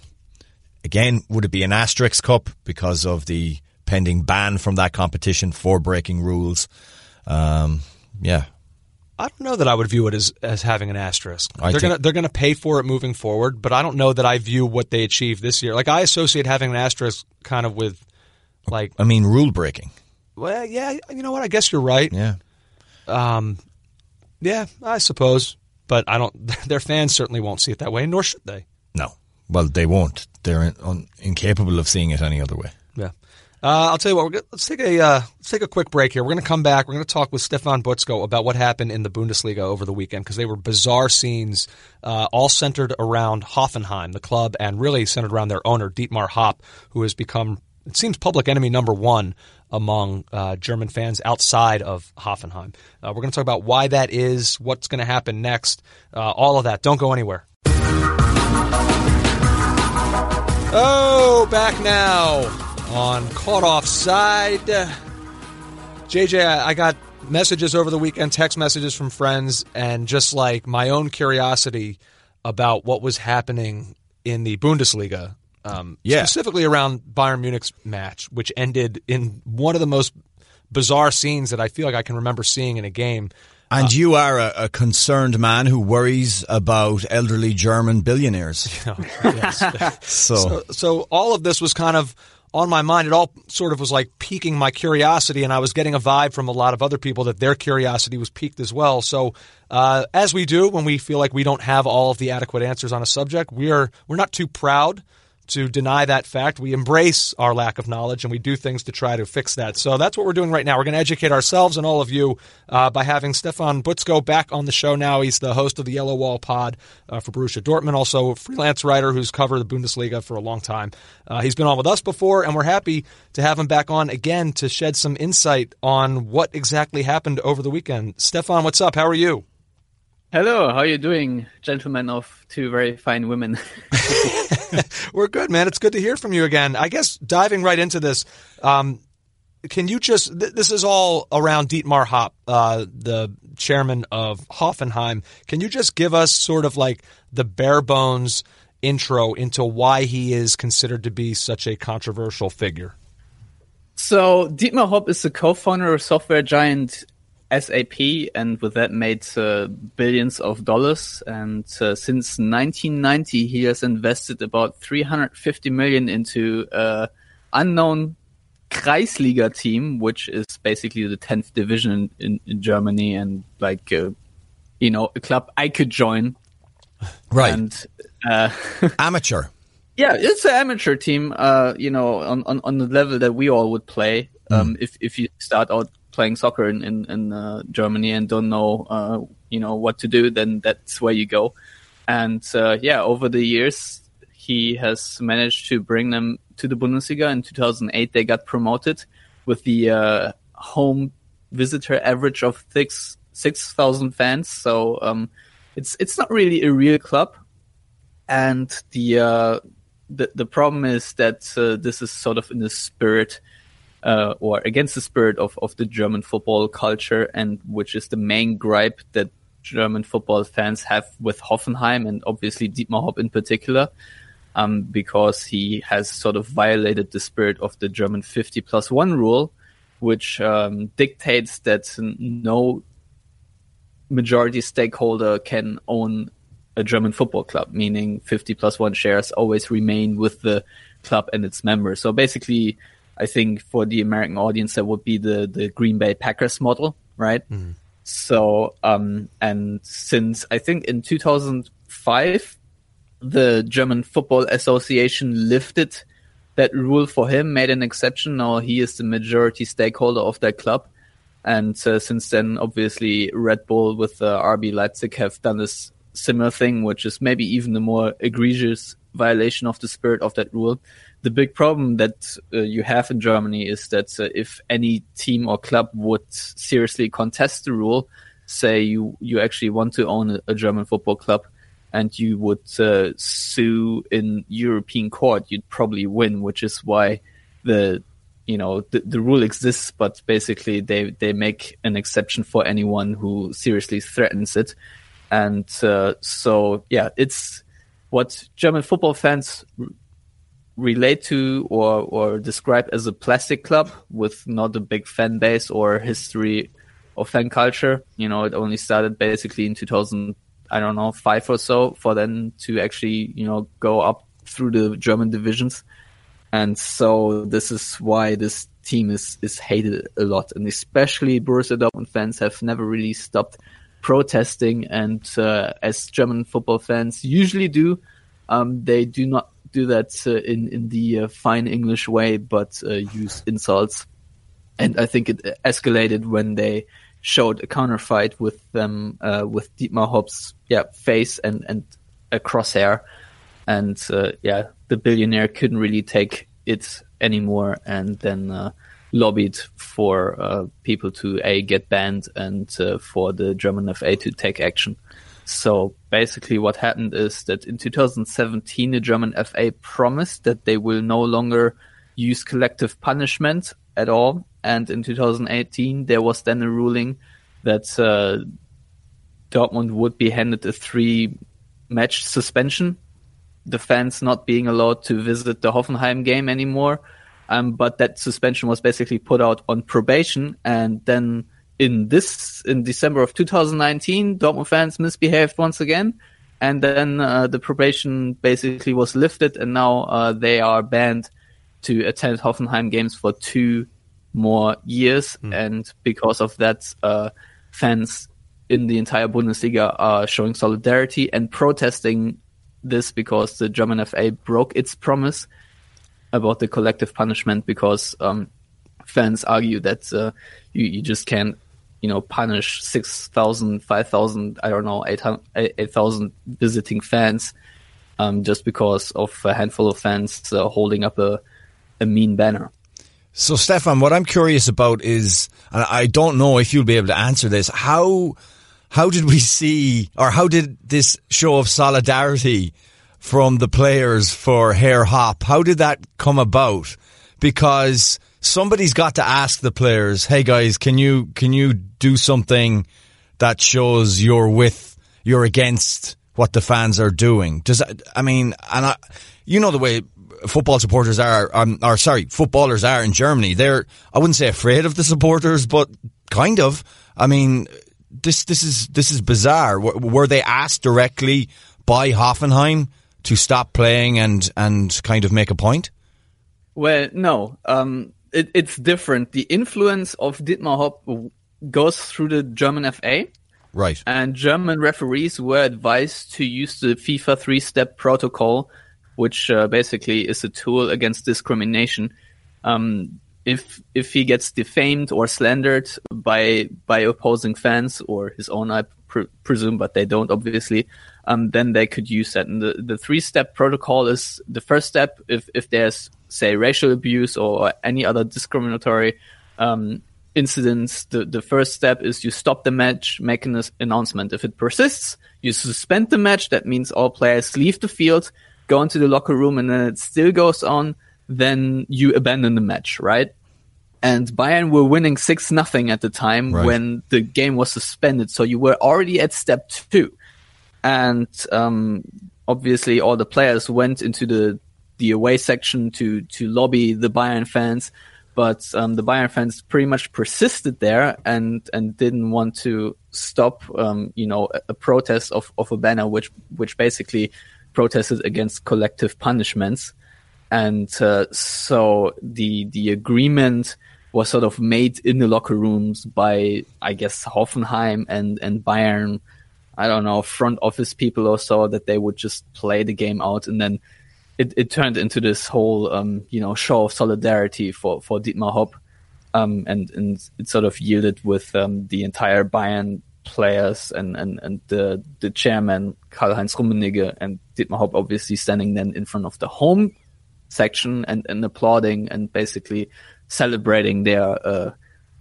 again, would it be an asterisk cup because of the pending ban from that competition for breaking rules? Um, yeah, I don't know that I would view it as, as having an asterisk. I they're think- gonna they're gonna pay for it moving forward, but I don't know that I view what they achieved this year. Like I associate having an asterisk kind of with like I mean rule breaking. well, yeah, you know what? I guess you're right. Yeah, Um, Yeah, I suppose, but I don't. Their fans certainly won't see it that way, nor should they. no. Well, they won't. They're in, un, incapable of seeing it any other way. Uh, I'll tell you what. Gonna, let's take a uh, let's take a quick break here. We're going to come back. We're going to talk with Stefan Buczko about what happened in the Bundesliga over the weekend because they were bizarre scenes, uh, all centered around Hoffenheim, the club, and really centered around their owner Dietmar Hopp, who has become it seems public enemy number one among uh, German fans outside of Hoffenheim. Uh, we're going to talk about why that is, what's going to happen next, uh, all of that. Don't go anywhere. Oh, back now on Caught Offside. JJ, I got messages over the weekend, text messages from friends, and just like my own curiosity about what was happening in the Bundesliga. Um, Yeah. Specifically around Bayern Munich's match, which ended in one of the most bizarre scenes that I feel like I can remember seeing in a game. And you are a, a concerned man who worries about elderly German billionaires. yes. So, so, so all of this was kind of on my mind. It all sort of was like piquing my curiosity, and I was getting a vibe from a lot of other people that their curiosity was piqued as well. So, uh, as we do when we feel like we don't have all of the adequate answers on a subject, we are we're not too proud to deny that fact. We embrace our lack of knowledge and we do things to try to fix that. So that's what we're doing right now. We're going to educate ourselves and all of you uh, by having Stefan Buczko back on the show now. He's the host of the Yellow Wall pod uh, for Borussia Dortmund, also a freelance writer who's covered the Bundesliga for a long time. Uh, he's been on with us before, and we're happy to have him back on again to shed some insight on what exactly happened over the weekend. Stefan, what's up? How are you? Hello, how are you doing, gentlemen of two very fine women? We're good, man. It's good to hear from you again. I guess diving right into this, um, can you just, th- this is all around Dietmar Hopp, uh, the chairman of Hoffenheim. Can you just give us sort of like the bare bones intro into why he is considered to be such a controversial figure? So, Dietmar Hopp is the co founder of software giant SAP, and with that made uh, billions of dollars. And uh, since 1990, he has invested about 350 million into a unknown Kreisliga team, which is basically the 10th division in, in Germany, and like uh, you know, a club I could join. Right. And uh, Amateur. yeah, it's an amateur team. Uh, you know, on, on, on the level that we all would play. Um, if if you start out playing soccer in in, in uh, Germany and don't know uh, you know what to do, then that's where you go. And uh, yeah, over the years, he has managed to bring them to the Bundesliga. In 2008, they got promoted with the uh, home visitor average of six six thousand fans. So um, it's it's not really a real club, and the uh, the the problem is that uh, this is sort of in the spirit uh, or against the spirit of, of the German football culture, and which is the main gripe that German football fans have with Hoffenheim and obviously Dietmar Hopp in particular, um, because he has sort of violated the spirit of the German 50 plus one rule, which um, dictates that no majority stakeholder can own a German football club, meaning 50 plus one shares always remain with the club and its members. So basically, I think for the American audience, that would be the, the Green Bay Packers model, right? So, um, and since I think in 2005, the German Football Association lifted that rule for him, made an exception. Now he is the majority stakeholder of that club. And uh, since then, obviously, Red Bull with uh, RB Leipzig have done this similar thing, which is maybe even a more egregious violation of the spirit of that rule. The big problem that uh, you have in Germany is that uh, if any team or club would seriously contest the rule, say you you actually want to own a, German football club, and you would uh, sue in European court, you'd probably win, which is why the you know the, the rule exists, but basically they they make an exception for anyone who seriously threatens it, and uh, so yeah, it's what German football fans relate to or or describe as a plastic club with not a big fan base or history of fan culture. You know, it only started basically in 2000, I don't know, five or so, for them to actually you know go up through the German divisions. And so this is why this team is, is hated a lot. And especially Borussia Dortmund fans have never really stopped protesting. And uh, as German football fans usually do, um, they do not do that uh, in, in the uh, fine English way, but uh, use insults. And I think it escalated when they showed a counterfight with them, with Dietmar Hopp's yeah, face and, and a crosshair and yeah, the billionaire couldn't really take it anymore, and then lobbied for uh, people to a get banned and uh, for the German FA to take action. So basically, what happened is that in 2017, the German FA promised that they will no longer use collective punishment at all, and in 2018, there was then a ruling that uh, Dortmund would be handed a three-match suspension the fans not being allowed to visit the Hoffenheim game anymore. Um, but that suspension was basically put out on probation. And then in this, in December of 2019, Dortmund fans misbehaved once again. And then uh, the probation basically was lifted, and now uh, they are banned to attend Hoffenheim games for two more years. And because of that, uh, fans in the entire Bundesliga are showing solidarity and protesting this because the German FA broke its promise about the collective punishment because um, fans argue that uh, you, you just can't, you know, punish 6,000, 5,000, I don't know, 8,000 visiting fans um, just because of a handful of fans uh, holding up a, a mean banner. So, Stefan, what I'm curious about is, and I don't know if you'll be able to answer this, how how did we see, or how did this show of solidarity from the players for Herr Hopp, how did that come about? Because somebody's got to ask the players, "Hey guys, can you can you do something that shows you're with, you're against what the fans are doing?" Does I mean, and I, you know the way football supporters are, um, or sorry, footballers are in Germany. They're, I wouldn't say afraid of the supporters, but kind of. I mean, this this is this is bizarre. Were they asked directly by Hoffenheim to stop playing and and kind of make a point? Well, no. Um, it, it's different. The influence of Dietmar Hopp goes through the German FA. Right. And German referees were advised to use the FIFA three step protocol which uh, basically is a tool against discrimination. Um, if if he gets defamed or slandered by by opposing fans or his own, I pr- presume, but they don't obviously, um, then they could use that. And the, the three step protocol is the first step if if there's say racial abuse or any other discriminatory um, incidents. The the first step is you stop the match, make an announcement. If it persists, you suspend the match. That means all players leave the field go into the locker room and then it still goes on, then you abandon the match, right? And Bayern were winning six nothing at the time right. when the game was suspended. So you were already at step two. And, um, obviously all the players went into the, the away section to, to lobby the Bayern fans. But, um, the Bayern fans pretty much persisted there and, and didn't want to stop, um, you know, a, a protest of, of a banner, which, which basically protested against collective punishments. And uh, so the the agreement was sort of made in the locker rooms by, I guess, Hoffenheim and, and Bayern, I don't know, front office people or so, that they would just play the game out. And then it, it turned into this whole, um, you know, show of solidarity for, for Dietmar Hopp. Um, and, and it sort of yielded with um, the entire Bayern players and, and, and the, the chairman, Karl-Heinz Rummenigge and Dietmar Hopp obviously standing then in front of the home section and, and applauding and basically celebrating their uh,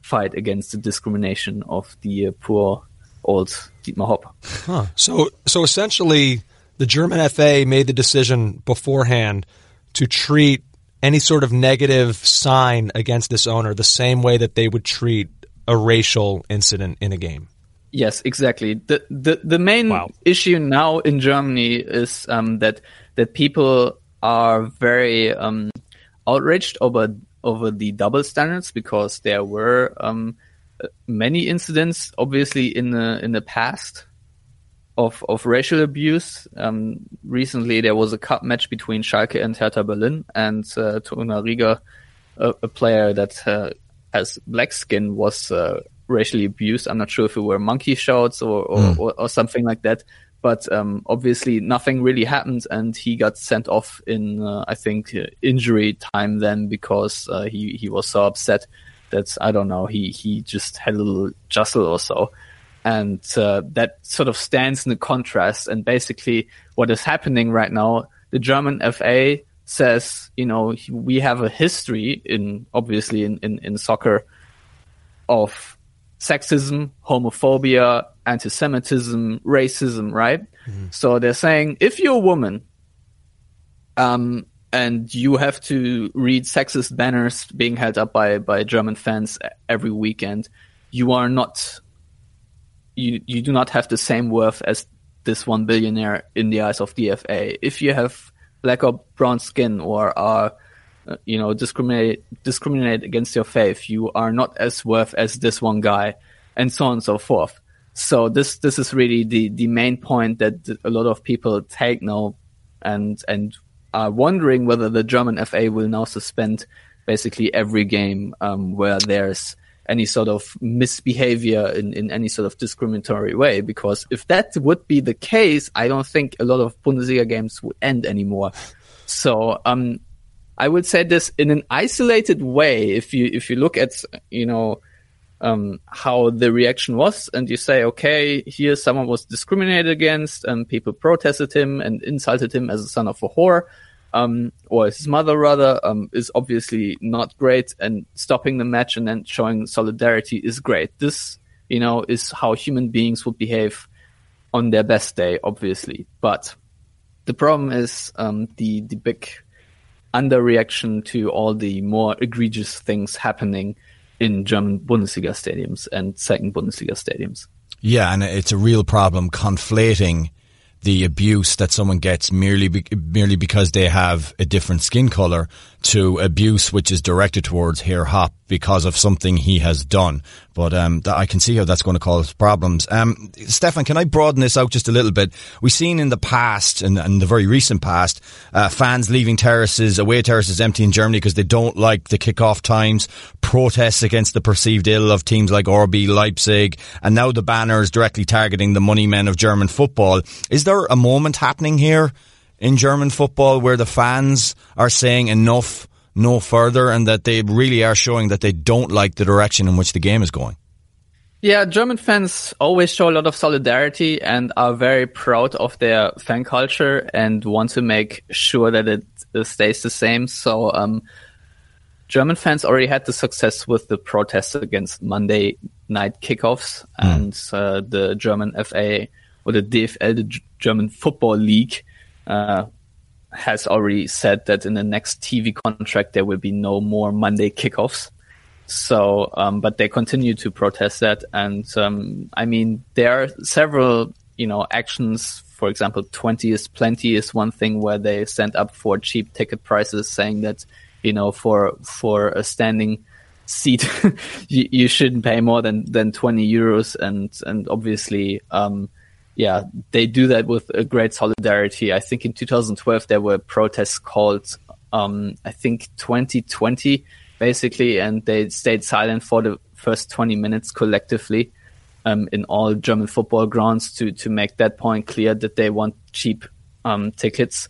fight against the discrimination of the uh, poor old Dietmar Hopp. Huh. So, so essentially, the German FA made the decision beforehand to treat any sort of negative sign against this owner the same way that they would treat a racial incident in a game. Yes, exactly. The the the main wow. issue now in Germany is um, that that people are very um, outraged over over the double standards because there were um, many incidents, obviously in the in the past, of of racial abuse. Um, recently, there was a cup match between Schalke and Hertha Berlin, and uh, Torunarigha, a, a player that uh, has black skin, was uh, racially abused. I'm not sure if it were monkey shouts or or, mm. or, or something like that. But um, obviously, nothing really happened, and he got sent off in, uh, I think, uh, injury time then because uh, he he was so upset that I don't know he he just had a little jostle or so, and uh, that sort of stands in the contrast. And basically, what is happening right now, the German FA says, you know, we have a history in obviously in in, in soccer of sexism, homophobia, anti-Semitism, racism, right? Mm-hmm. So they're saying if you're a woman, um, and you have to read sexist banners being held up by by German fans every weekend, you are not you you do not have the same worth as this one billionaire in the eyes of the FA. If you have black or brown skin or are uh, you know, discriminate discriminate against your faith. You are not as worth as this one guy, and so on and so forth. So this this is really the the main point that a lot of people take now, and and are wondering whether the German FA will now suspend basically every game um, where there's any sort of misbehavior in, in any sort of discriminatory way. Because if that would be the case, I don't think a lot of Bundesliga games would end anymore. So, um, I would say this in an isolated way. If you, if you look at, you know, um, how the reaction was and you say, okay, here someone was discriminated against and people protested him and insulted him as a son of a whore um, or his mother rather, um, is obviously not great. And stopping the match and then showing solidarity is great. This, you know, is how human beings would behave on their best day, obviously. But the problem is um, the the big underreaction to all the more egregious things happening in German Bundesliga stadiums and second Bundesliga stadiums. Yeah, and it's a real problem conflating the abuse that someone gets merely be, merely because they have a different skin color to abuse which is directed towards Herr Hopp because of something he has done. But um, I can see how that's going to cause problems. Um, Stefan, can I broaden this out just a little bit? We've seen in the past, in, in the very recent past, uh, fans leaving terraces, away terraces empty in Germany because they don't like the kickoff times, protests against the perceived ill of teams like RB Leipzig, and now the banners directly targeting the money men of German football. Is there a moment happening here in German football where the fans are saying enough, no further, and that they really are showing that they don't like the direction in which the game is going? Yeah, German fans always show a lot of solidarity and are very proud of their fan culture and want to make sure that it stays the same. So, um, German fans already had the success with the protests against Monday night kickoffs mm. and uh, the German FA or the DFL, the German Football League, uh, has already said that in the next TV contract there will be no more Monday kickoffs. So, um, but they continue to protest that, and um, I mean there are several, you know, actions. For example, twenty is plenty is one thing where they stand up for cheap ticket prices, saying that you know for for a standing seat you, you shouldn't pay more than than twenty euros, and and obviously um, yeah, they do that with a great solidarity. I think in 2012 there were protests called, um, I think 2020 basically, and they stayed silent for the first 20 minutes collectively um, in all German football grounds to to make that point clear that they want cheap um, tickets.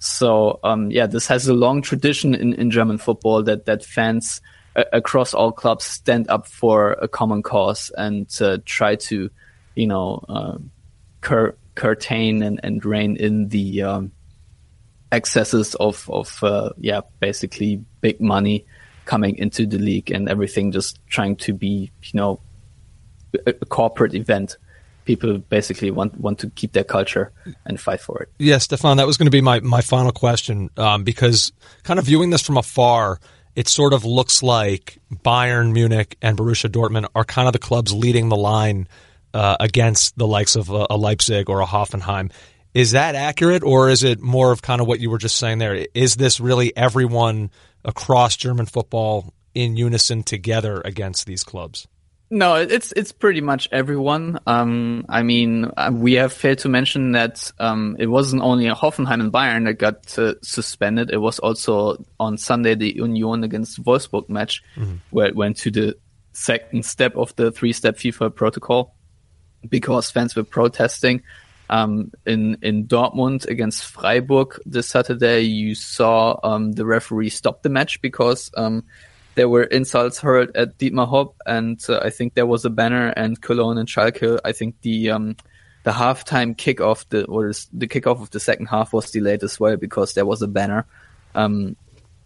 So um, yeah, this has a long tradition in, in German football that that fans a- across all clubs stand up for a common cause and uh, try to, you know, uh, cur- curtain and, and rein in the um, excesses of of uh, yeah basically big money coming into the league and everything just trying to be you know a, a corporate event people basically want want to keep their culture and fight for it. Yeah, Stefan, that was going to be my my final question um, because kind of viewing this from afar, it sort of looks like Bayern Munich and Borussia Dortmund are kind of the clubs leading the line uh, against the likes of a, a Leipzig or a Hoffenheim. Is that accurate, or is it more of kind of what you were just saying there? Is this really everyone across German football in unison together against these clubs? No, it's it's pretty much everyone. Um, I mean, uh, we have failed to mention that um, it wasn't only Hoffenheim and Bayern that got uh, suspended. It was also on Sunday the Union against Wolfsburg match, mm-hmm. where it went to the second step of the three-step FIFA protocol because fans were protesting. Um, in in Dortmund against Freiburg this Saturday, you saw um, the referee stop the match because um, there were insults hurled at Dietmar Hopp, and uh, I think there was a banner. And Cologne and Schalke, I think the um, the halftime kickoff, the or the kickoff of the second half was delayed as well because there was a banner. Um,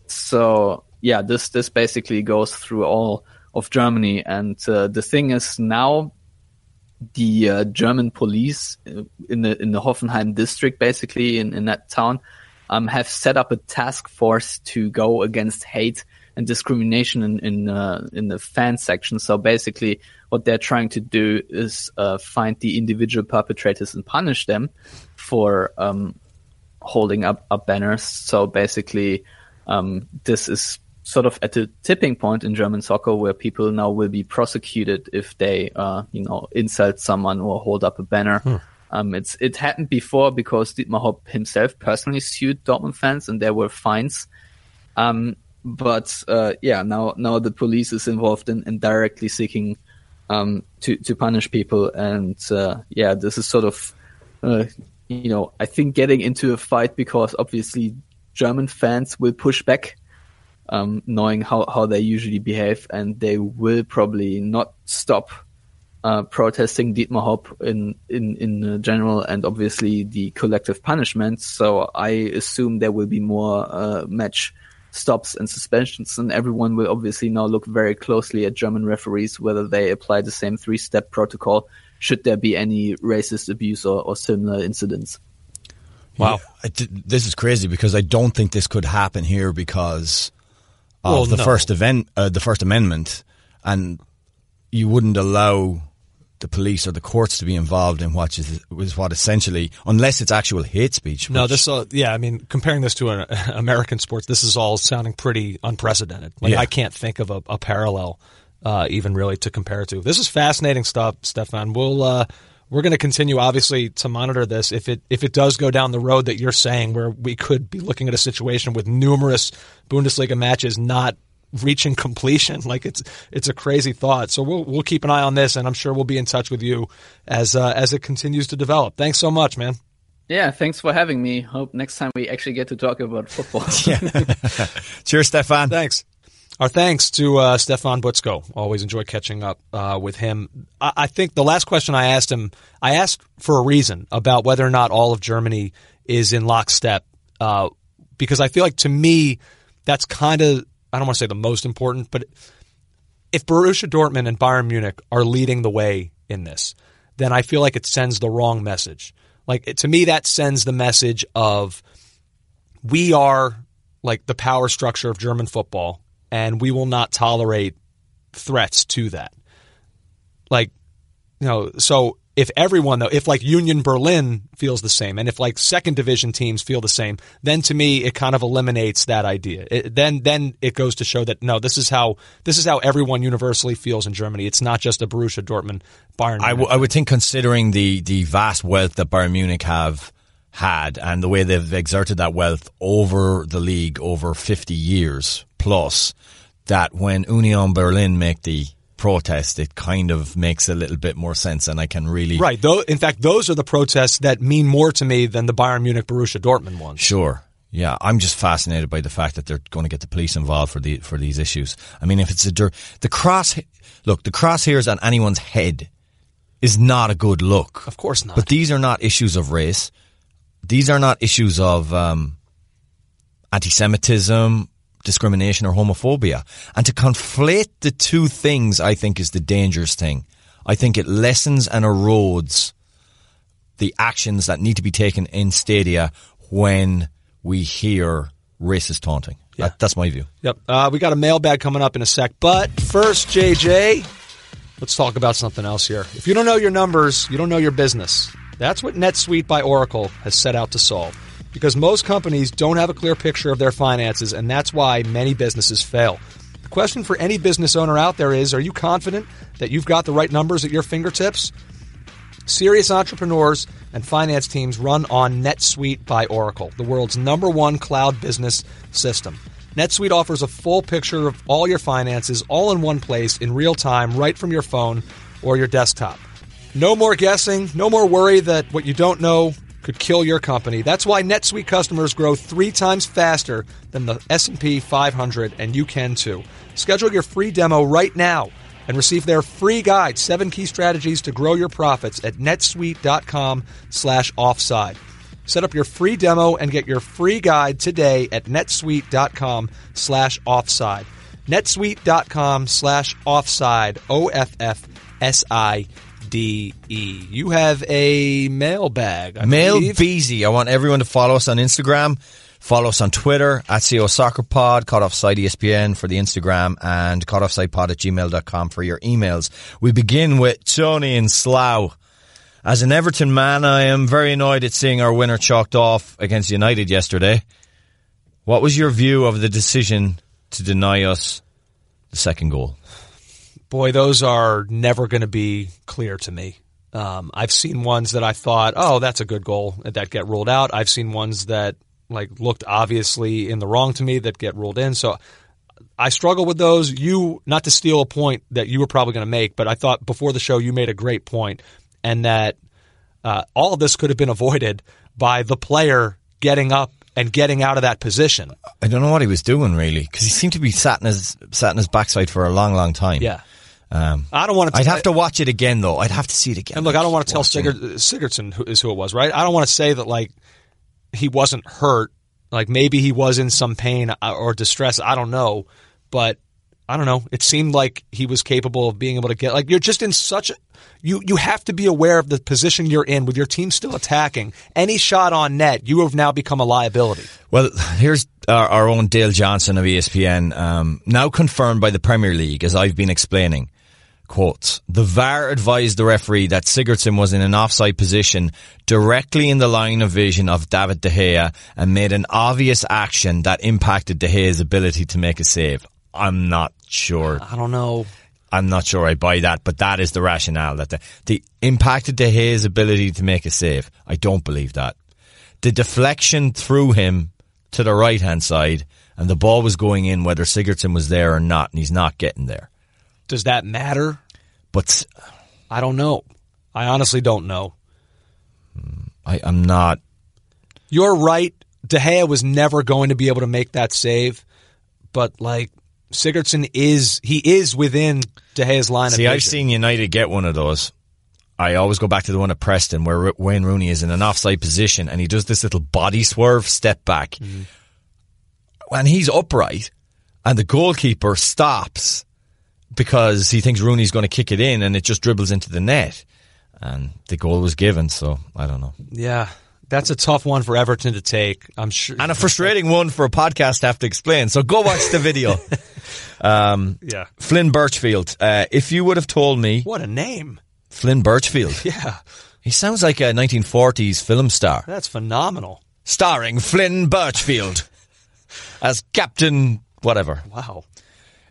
so yeah, this this basically goes through all of Germany, and uh, the thing is now the uh, German police uh, in the in the Hoffenheim district, basically in, in that town, um, have set up a task force to go against hate and discrimination in in, uh, in the fan section. So basically, what they're trying to do is uh, find the individual perpetrators and punish them for um, holding up, up banners. So basically, um, this is sort of at a tipping point in German soccer where people now will be prosecuted if they, uh, you know, insult someone or hold up a banner. Hmm. Um, it's it happened before because Dietmar Hopp himself personally sued Dortmund fans and there were fines. Um, but uh, yeah, now now the police is involved in, in directly seeking um, to to punish people, and uh, yeah, this is sort of uh, you know I think getting into a fight because obviously German fans will push back, um, knowing how how they usually behave, and they will probably not stop. Uh, protesting Dietmar Hopp in in in general, and obviously the collective punishment. So I assume there will be more uh, match stops and suspensions, and everyone will obviously now look very closely at German referees whether they apply the same three step protocol should there be any racist abuse or, or similar incidents. Wow, this is crazy because I don't think this could happen here because of Well, the no. first event, uh, the First Amendment, and you wouldn't allow the police or the courts to be involved in what is, is what essentially, unless it's actual hate speech. No, this. Uh, yeah, I mean, comparing this to an American sports, this is all sounding pretty unprecedented. Like Yeah. I can't think of a, a parallel, uh, even really to compare to. This is fascinating stuff, Stefan. We'll uh, we're going to continue, obviously, to monitor this. If it if it does go down the road that you're saying, where we could be looking at a situation with numerous Bundesliga matches not reaching completion, like it's it's a crazy thought. So we'll we'll keep an eye on this, and I'm sure we'll be in touch with you as uh, as it continues to develop. Thanks so much, man. Yeah, thanks for having me. Hope next time we actually get to talk about football. Cheers, Stefan. Thanks. Our thanks to uh, Stefan Buczko. Always enjoy catching up uh, with him. I-, I think the last question I asked him, I asked for a reason about whether or not all of Germany is in lockstep, uh, because I feel like to me that's kind of I don't want to say the most important, but if Borussia Dortmund and Bayern Munich are leading the way in this, then I feel like it sends the wrong message. Like to me, that sends the message of we are like the power structure of German football, and we will not tolerate threats to that. Like, you know, so if everyone though, if like Union Berlin feels the same, and if like second division teams feel the same, then to me it kind of eliminates that idea. It, then then it goes to show that no, this is how this is how everyone universally feels in Germany. It's not just a Borussia Dortmund Bayern. I, w- I would think, considering the, the vast wealth that Bayern Munich have had and the way they've exerted that wealth over the league over 50 years plus, that when Union Berlin make the protest, it kind of makes a little bit more sense and I can really. right. Though, in fact, those are the protests that mean more to me than the Bayern Munich Borussia Dortmund ones. Sure. Yeah, I'm just fascinated by the fact that they're going to get the police involved for the for these issues. I mean, if it's a dir- the cross, look, the crosshairs on anyone's head is not a good look. Of course not. But these are not issues of race. These are not issues of um, anti-Semitism, discrimination, or homophobia. And to conflate the two things, I think, is the dangerous thing. I think it lessens and erodes the actions that need to be taken in stadia when we hear racist taunting. That- that's my view. Yep. Uh, we got a mailbag coming up in a sec. But first, JJ, let's talk about something else here. If you don't know your numbers, you don't know your business. That's what NetSuite by Oracle has set out to solve. Because most companies don't have a clear picture of their finances, and that's why many businesses fail. The question for any business owner out there is Are you confident that you've got the right numbers at your fingertips? Serious entrepreneurs and finance teams run on NetSuite by Oracle, the world's number one cloud business system. NetSuite offers a full picture of all your finances all in one place in real time, right from your phone or your desktop. No more guessing, no more worry that what you don't know could kill your company. That's why NetSuite customers grow 3 times faster than the S&P 500 and you can too. Schedule your free demo right now and receive their free guide, 7 key strategies to grow your profits at netsuite.com slash offside. Set up your free demo and get your free guide today at netsuite.com slash offside. netsuite.com/offside. slash offside, O-F-F-S-I-D-E. You have a mailbag, I Mail believe. Beezy. I want everyone to follow us on Instagram. Follow us on Twitter at CO Soccer Pod, Caught Offside E ESPN for the Instagram, and caughtoffsidepod at gmail.com for your emails. We begin with Tony and Slough. As an Everton man, I am very annoyed at seeing our winner chalked off against United yesterday. What was your view of the decision to deny us the second goal? Boy, those are never going to be clear to me. Um, I've seen ones that I thought, oh, that's a good goal that get ruled out. I've seen ones that like looked obviously in the wrong to me that get ruled in. So I struggle with those. You, not to steal a point that you were probably going to make, but I thought before the show you made a great point, and that uh, all of this could have been avoided by the player getting up and getting out of that position. I don't know what he was doing really because he seemed to be sat in his sat in his backside for a long, long time. Yeah. Um, I don't want to. I'd have to watch it again though. I'd have to see it again. And look, I don't want to tell Sigurd, Sigurdsson who is who it was, right? I don't want to say that like he wasn't hurt. Like maybe he was in some pain uh, or distress. I don't know, but I don't know. It seemed like he was capable of being able to get. Like you're just in such. A, you you have to be aware of the position you're in with your team still attacking. Any shot on net, you have now become a liability. Well, here's our, our own Dale Johnson of ESPN, um, now confirmed by the Premier League, as I've been explaining. Quotes, the VAR advised the referee that Sigurdsson was in an offside position directly in the line of vision of David De Gea and made an obvious action that impacted De Gea's ability to make a save. I'm not sure. I don't know. I'm not sure I buy that, but that is the rationale that the, the impacted De Gea's ability to make a save. I don't believe that. The deflection threw him to the right hand side and the ball was going in whether Sigurdsson was there or not and he's not getting there. Does that matter? But I don't know. I honestly don't know. I, I'm not. You're right. De Gea was never going to be able to make that save, but like Sigurdsson is, he is within De Gea's line See, of I've seen United get one of those. I always go back to the one at Preston where Wayne Rooney is in an offside position and he does this little body swerve step back. Mm-hmm. When he's upright and the goalkeeper stops because he thinks Rooney's going to kick it in and it just dribbles into the net. And the goal was given, so I don't know. Yeah, that's a tough one for Everton to take. I'm sure. And a frustrating one for a podcast to have to explain. So go watch the video. yeah. Flynn Birchfield. Uh, if you would have told me What a name. Flynn Birchfield, Yeah, he sounds like a 1940s film star. that's phenomenal. starring Flynn Birchfield as Captain whatever. Wow.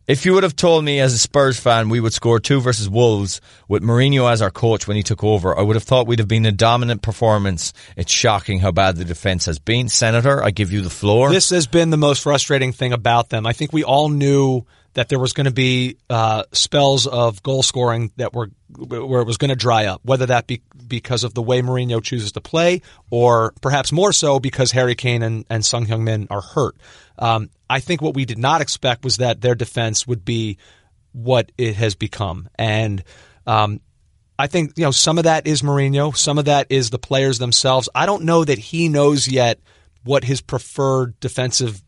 If you would have told me as a Spurs fan we would score two versus Wolves with Mourinho as our coach when he took over, I would have thought we'd have been a dominant performance. It's shocking how bad the defence has been. Senator, I give you the floor. This has been the most frustrating thing about them. I think we all knew that there was going to be uh, spells of goal scoring that were where it was going to dry up, whether that be because of the way Mourinho chooses to play, or perhaps more so because Harry Kane and, and Son Heung-min are hurt. Um, I think what we did not expect was that their defense would be what it has become, and um, I think you know some of that is Mourinho, some of that is the players themselves. I don't know that he knows yet what his preferred defensive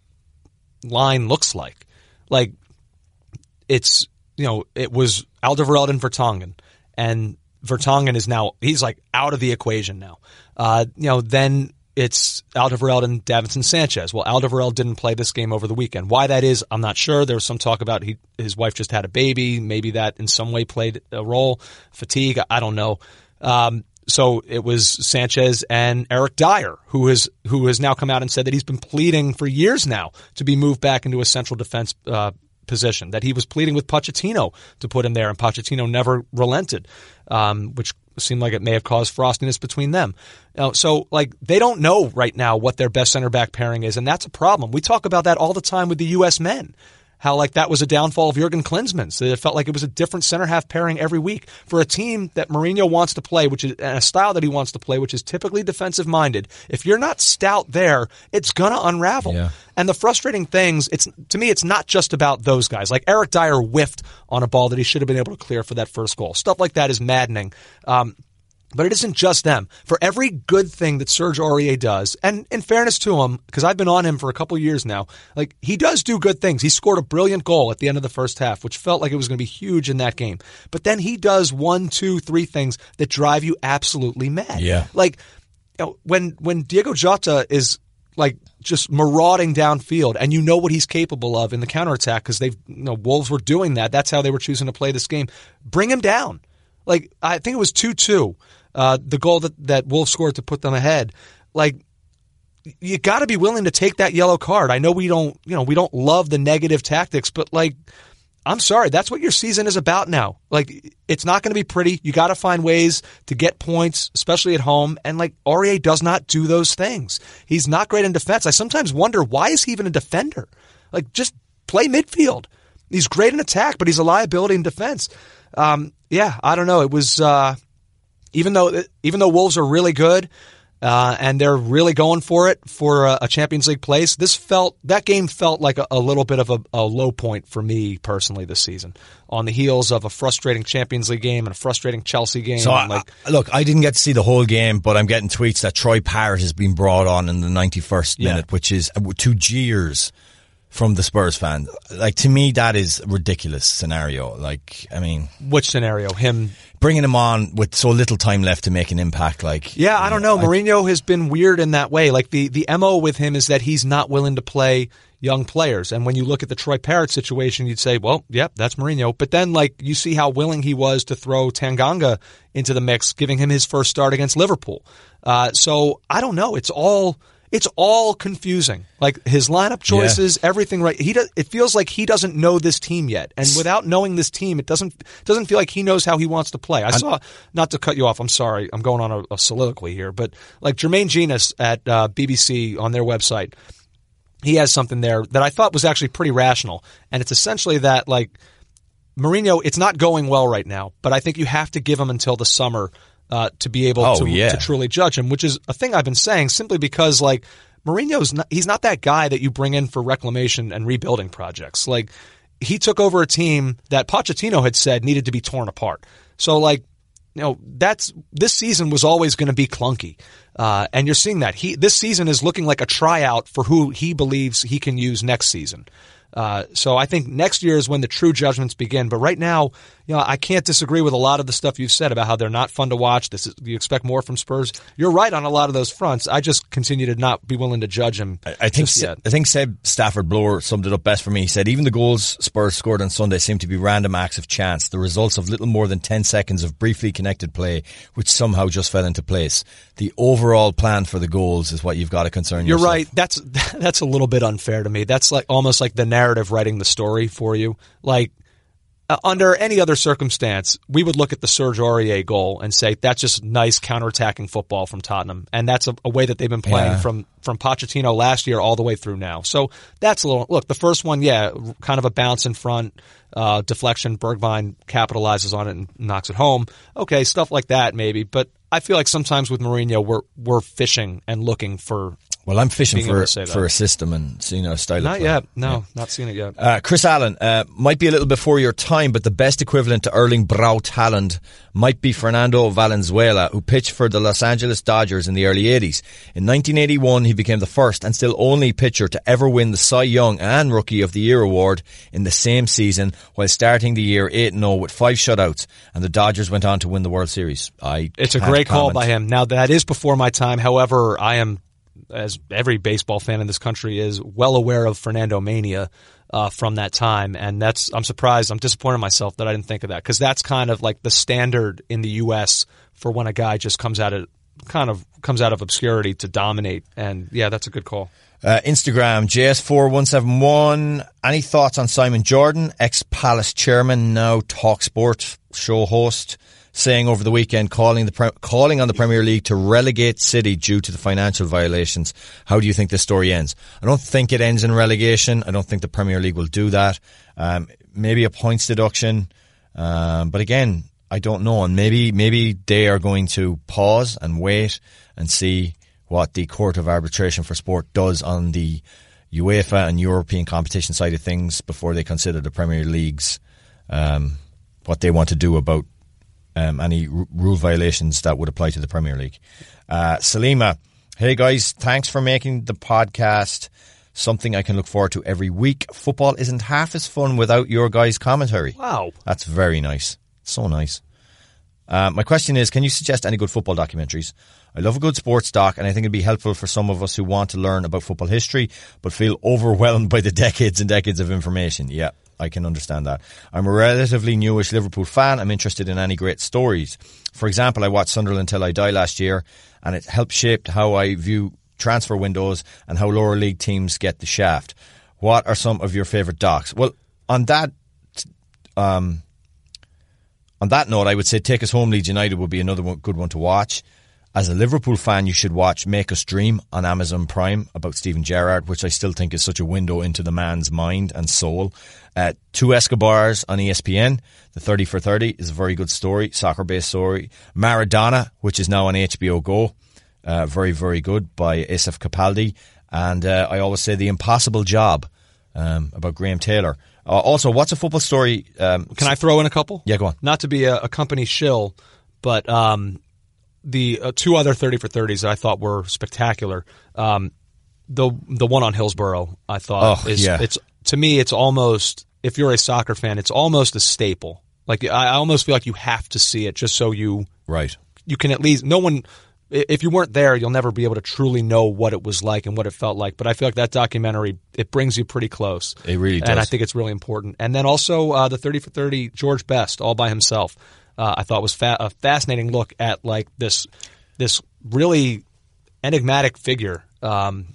line looks like. Like it's you know it was Alderweireld and Vertonghen, and Vertonghen is now he's like out of the equation now. Uh, you know then it's Alderweireld and Davinson Sanchez. Well, Alderweireld didn't play this game over the weekend. Why that is, I'm not sure. There was some talk about he his wife just had a baby. Maybe that in some way played a role. Fatigue, I don't know. Um, so it was Sanchez and Eric Dier, who has who has now come out and said that he's been pleading for years now to be moved back into a central defense uh, position. That he was pleading with Pochettino to put him there, and Pochettino never relented, um, which seemed like it may have caused frostiness between them. Uh, so, like, they don't know right now what their best center back pairing is, and that's a problem. We talk about that all the time with the U.S. men. How like that was a downfall of Jurgen Klinsmann. So it felt like it was a different center half pairing every week for a team that Mourinho wants to play, which is and a style that he wants to play, which is typically defensive minded. If you're not stout there, it's gonna unravel. Yeah. And the frustrating things, it's to me, it's not just about those guys. Like Eric Dier whiffed on a ball that he should have been able to clear for that first goal. Stuff like that is maddening. Um, but it isn't just them. For every good thing that Serge Aurier does, and in fairness to him, because I've been on him for a couple years now, like he does do good things. He scored a brilliant goal at the end of the first half, which felt like it was going to be huge in that game. But then he does one, two, three things that drive you absolutely mad. Yeah. Like you know, when when Diogo Jota is like just marauding downfield and you know what he's capable of in the counterattack because they've you know Wolves were doing that. That's how they were choosing to play this game. Bring him down. Like I think it was two two. Uh, the goal that, that Wolves scored to put them ahead. Like you got to be willing to take that yellow card. I know we don't, you know, we don't love the negative tactics, but like, I'm sorry, that's what your season is about now. Like, it's not going to be pretty. You got to find ways to get points, especially at home. And like, Aurier does not do those things. He's not great in defense. I sometimes wonder why is he even a defender? Like, just play midfield. He's great in attack, but he's a liability in defense. Um, yeah, I don't know. It was uh, even though even though Wolves are really good uh, and they're really going for it for a, a, Champions League place. This felt that game felt like a, a little bit of a, a, low point for me personally this season, on the heels of a frustrating Champions League game and a frustrating Chelsea game. So, like, I, look, I didn't get to see the whole game, but I'm getting tweets that Troy Parrott has been brought on in the 91st minute, yeah. which is uh, two jeers from the Spurs fan. Like to me, that is a ridiculous scenario. Like, I mean, which scenario? Him bringing him on with so little time left to make an impact. Like, yeah, I don't know. know. Mourinho has been weird in that way. Like the the mo with him is that he's not willing to play young players. And when you look at the Troy Parrott situation, you'd say, well, yep, that's Mourinho. But then, like, you see how willing he was to throw Tanganga into the mix, giving him his first start against Liverpool. Uh, so I don't know. It's all it's all confusing. Like his lineup choices, yeah. everything. Right? He does. It feels like he doesn't know this team yet, and without knowing this team, it doesn't doesn't feel like he knows how he wants to play. I I'm, saw. Not to cut you off. I'm sorry. I'm going on a, a soliloquy here, but like Jermaine Jenas at uh, BBC on their website, he has something there that I thought was actually pretty rational, and it's essentially that like. Mourinho, it's not going well right now, but I think you have to give him until the summer uh, to be able oh, to, yeah. to truly judge him, which is a thing I've been saying simply because like Mourinho's not, he's not that guy that you bring in for reclamation and rebuilding projects. Like he took over a team that Pochettino had said needed to be torn apart. So like you know that's this season was always going to be clunky, uh, and you're seeing that he this season is looking like a tryout for who he believes he can use next season. Uh, so I think next year is when the true judgments begin. But right now, you know, I can't disagree with a lot of the stuff you've said about how they're not fun to watch. This is, you expect more from Spurs. You're right on a lot of those fronts. I just continue to not be willing to judge him. I, I think I think Seb Stafford Bloor summed it up best for me. He said even the goals Spurs scored on Sunday seem to be random acts of chance, the results of little more than ten seconds of briefly connected play, which somehow just fell into place. The overall plan for the goals is what you've got to concern yourself. You're yourself. right. That's that's a little bit unfair to me. That's like almost like the narrative writing the story for you. Like uh, under any other circumstance, we would look at the Serge Aurier goal and say that's just nice counterattacking football from Tottenham, and that's a, a way that they've been playing yeah. from from Pochettino last year all the way through now. So that's a little look. The first one, yeah, kind of a bounce in front, uh, deflection. Bergwijn capitalizes on it and knocks it home. Okay, stuff like that maybe, but I feel like sometimes with Mourinho, we're we're fishing and looking for well, I'm fishing for for a system and you know style. Not yet. No, yeah. not seen it yet. Uh, Chris Allen uh, might be a little before your time, but the best equivalent to Erling Braut Haaland might be Fernando Valenzuela, who pitched for the Los Angeles Dodgers in the early 80s. In 1981, he became the first and still only pitcher to ever win the Cy Young and Rookie of the Year award in the same season, while starting the year 8-0 with five shutouts, and the Dodgers went on to win the World Series. I it's a great comment. call by him. Now that is before my time. However, I am as every baseball fan in this country is, well aware of Fernando Mania uh, from that time, and that's I'm surprised. I'm disappointed in myself that I didn't think of that because that's kind of like the standard in the U.S. for when a guy just comes out of kind of comes out of obscurity to dominate. And yeah, that's a good call. Uh, Instagram JS4171. Any thoughts on Simon Jordan, ex Palace chairman, now Talk Talksport show host? Saying over the weekend, calling the calling on the Premier League to relegate City due to the financial violations. How do you think this story ends? I don't think it ends in relegation. I don't think the Premier League will do that. Um, maybe a points deduction, um, but again, I don't know. And maybe maybe they are going to pause and wait and see what the Court of Arbitration for Sport does on the UEFA and European competition side of things before they consider the Premier League's um, what they want to do about um, any r- rule violations that would apply to the Premier League. Uh, Salima, hey guys, thanks for making the podcast something I can look forward to every week. Football isn't half as fun without your guys' commentary. Wow. That's very nice. So nice. Uh, my question is can you suggest any good football documentaries? I love a good sports doc, and I think it'd be helpful for some of us who want to learn about football history but feel overwhelmed by the decades and decades of information. Yeah, I can understand that. I'm a relatively newish Liverpool fan. I'm interested in any great stories. For example, I watched Sunderland Till I Die last year, and it helped shape how I view transfer windows and how lower league teams get the shaft. What are some of your favourite docs? Well, on that, um, on that note, I would say Take Us Home Leeds United would be another one, good one to watch. As a Liverpool fan, you should watch Make Us Dream on Amazon Prime about Steven Gerrard, which I still think is such a window into the man's mind and soul. Uh, Two Escobars on ESPN. The 30 for 30 is a very good story, soccer based story. Maradona, which is now on HBO Go. Uh, very, very good by Asif Kapadia. And uh, I always say The Impossible Job um, about Graham Taylor. Uh, also, what's a football story? Um, Can I throw in a couple? Yeah, go on. Not to be a, a company shill, but um, the uh, two other thirty for thirties that I thought were spectacular. Um, the the one on Hillsborough, I thought Oh, is yeah. it's to me it's almost if you're a soccer fan, it's almost a staple. Like I almost feel like you have to see it just so you Right. you can at least no one if you weren't there you'll never be able to truly know what it was like and what it felt like but i feel like that documentary it brings you pretty close It really and i think it's really important and then also uh, the 30 for 30 george best all by himself uh, i thought was fa- a fascinating look at like this this really enigmatic figure um,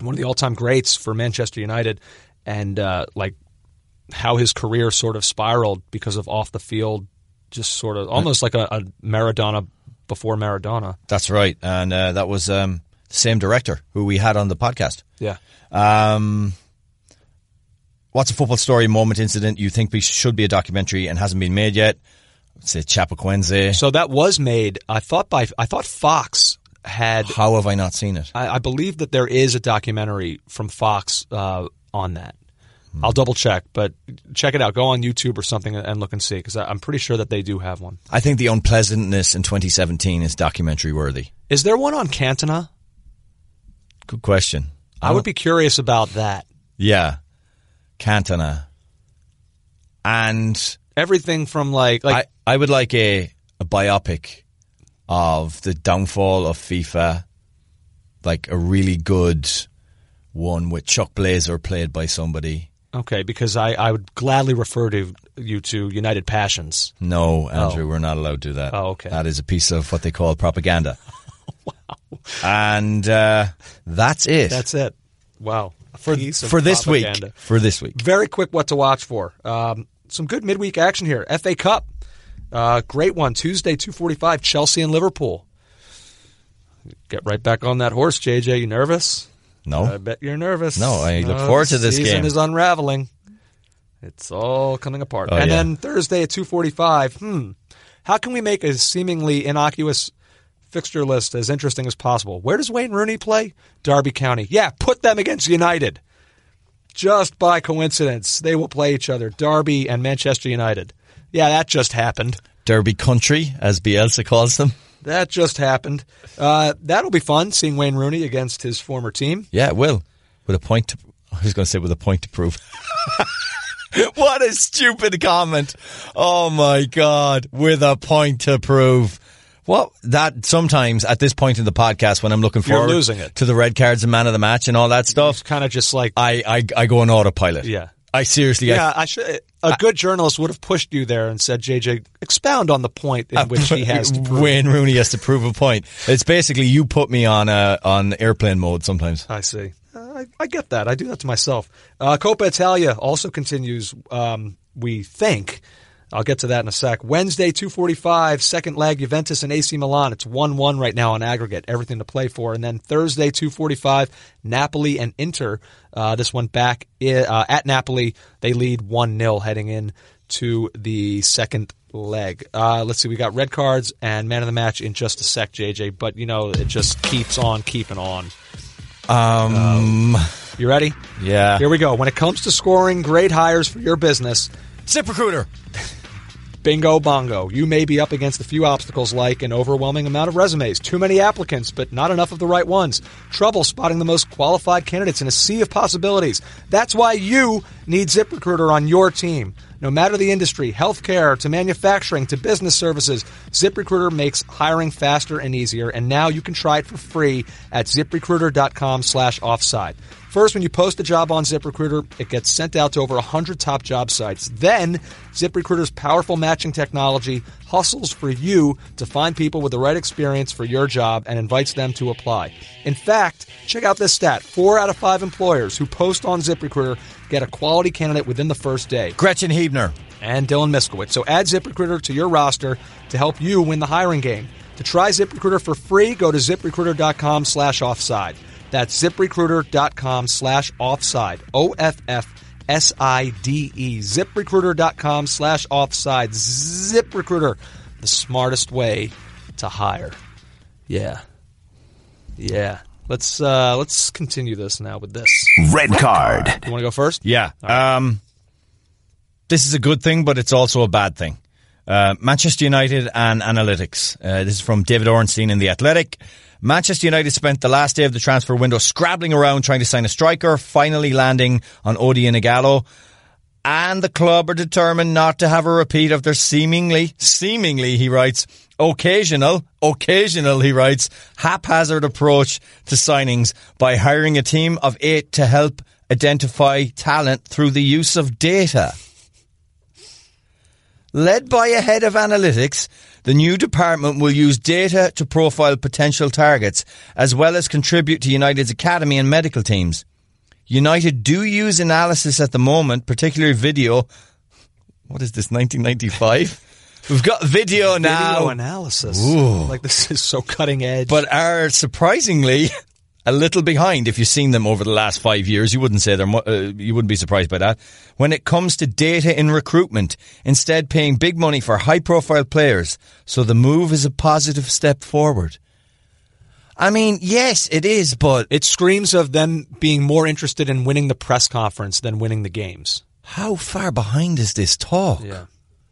one of the all-time greats for manchester united and uh, like how his career sort of spiraled because of off the field, just sort of almost like a, a Maradona before Maradona. That's right. And uh, that was um, the same director who we had on the podcast. Yeah. Um, what's a football story, moment, incident you think we should be a documentary and hasn't been made yet? Say Chapecoense. So that was made. I thought by I thought Fox had. How have I not seen it? I, I believe that there is a documentary from Fox uh, on that. I'll double check, but check it out. Go on YouTube or something and look and see because I'm pretty sure that they do have one. I think the unpleasantness in 2017 is documentary worthy. Is there one on Cantona? Good question. I would be curious about that. Yeah. Cantona. And Everything from like like I, I would like a, a biopic of the downfall of FIFA, like a really good one with Chuck Blazer played by somebody. okay because I, I would gladly refer to you to United Passions. No, Andrew, we're not allowed to do that. Oh, okay. That is a piece of what they call propaganda. wow. And uh, that's it. That's it. Wow. for, for this propaganda. week. For this week. Very quick what to watch for. Um, some good midweek action here. FA Cup. Uh, great one. Tuesday, 245, Chelsea and Liverpool. Get right back on that horse, JJ. You nervous? No. I bet you're nervous. No, I look Uh, forward to this season game. is unraveling. It's all coming apart. Oh, and yeah. then Thursday at 245, hmm, how can we make a seemingly innocuous fixture list as interesting as possible? Where does Wayne Rooney play? Derby County. Yeah, put them against United. Just by coincidence, they will play each other, Derby and Manchester United. Yeah, that just happened. Derby Country, as Bielsa calls them. That just happened. Uh, that'll be fun, seeing Wayne Rooney against his former team. Yeah, it will. With a point to, I was going to say with a point to prove. what a stupid comment. Oh my God. With a point to prove. Well, that sometimes at this point in the podcast when I'm looking You're forward losing it. to the red cards and man of the match and all that stuff, It's kind of just like I, I, I go on autopilot. Yeah. I seriously, I- Yeah, I should. A good journalist would have pushed you there and said, "JJ, expound on the point in which he has to prove." Wayne Rooney has to prove a point. It's basically you put me on uh, on airplane mode sometimes. I see. Uh, I, I get that. I do that to myself. Uh, Coppa Italia also continues. Um, we think. I'll get to that in a sec. Wednesday, 245, second leg, Juventus and AC Milan. It's 1-1 right now on aggregate. Everything to play for. And then Thursday, 245, Napoli and Inter. Uh, this one back uh, at Napoli. They lead 1-0 heading in to the second leg. Uh, let's see. We got red cards and man of the match in just a sec, JJ. But, you know, it just keeps on keeping on. Um, You ready? yeah. Here we go. When it comes to scoring great hires for your business, ZipRecruiter. Bingo bongo. You may be up against a few obstacles like an overwhelming amount of resumes, too many applicants, but not enough of the right ones, trouble spotting the most qualified candidates in a sea of possibilities. That's why you need ZipRecruiter on your team. No matter the industry, healthcare to manufacturing to business services, ZipRecruiter makes hiring faster and easier, and now you can try it for free at ziprecruiter.com slash offside. First, when you post a job on ZipRecruiter, it gets sent out to over 100 top job sites. Then, ZipRecruiter's powerful matching technology hustles for you to find people with the right experience for your job and invites them to apply. In fact, check out this stat. Four out of five employers who post on ZipRecruiter get a quality candidate within the first day Gretchen Hebner. and Dylan Miskowitz. So add ZipRecruiter to your roster to help you win the hiring game. To try ZipRecruiter for free, go to ziprecruiter.com slash offside. That's ziprecruiter.com slash offside. O F F S I D E. ZipRecruiter.com slash offside. ZipRecruiter, the smartest way to hire. Yeah. Yeah. Let's uh let's continue this now with this. Red card. You want to go first? Yeah. Um, this is a good thing, but it's also a bad thing. Uh, Manchester United and analytics. Uh, this is from David Ornstein in The Athletic. Manchester United spent the last day of the transfer window scrabbling around trying to sign a striker, finally landing on Odion Ighalo. And the club are determined not to have a repeat of their seemingly, seemingly, he writes, occasional, occasional, he writes, haphazard approach to signings by hiring a team of eight to help identify talent through the use of data. Led by a head of analytics, the new department will use data to profile potential targets, as well as contribute to United's academy and medical teams. United do use analysis at the moment, particularly video. What is this, 1995? We've got video now. Video analysis. Ooh. Like this is so cutting edge. but are surprisingly a little behind. If you've seen them over the last five years, you wouldn't say they're. mu- Uh, you wouldn't be surprised by that. When it comes to data in recruitment, instead paying big money for high-profile players, so the move is a positive step forward. I mean, yes, it is, but it screams of them being more interested in winning the press conference than winning the games. how far behind is this talk? Yeah.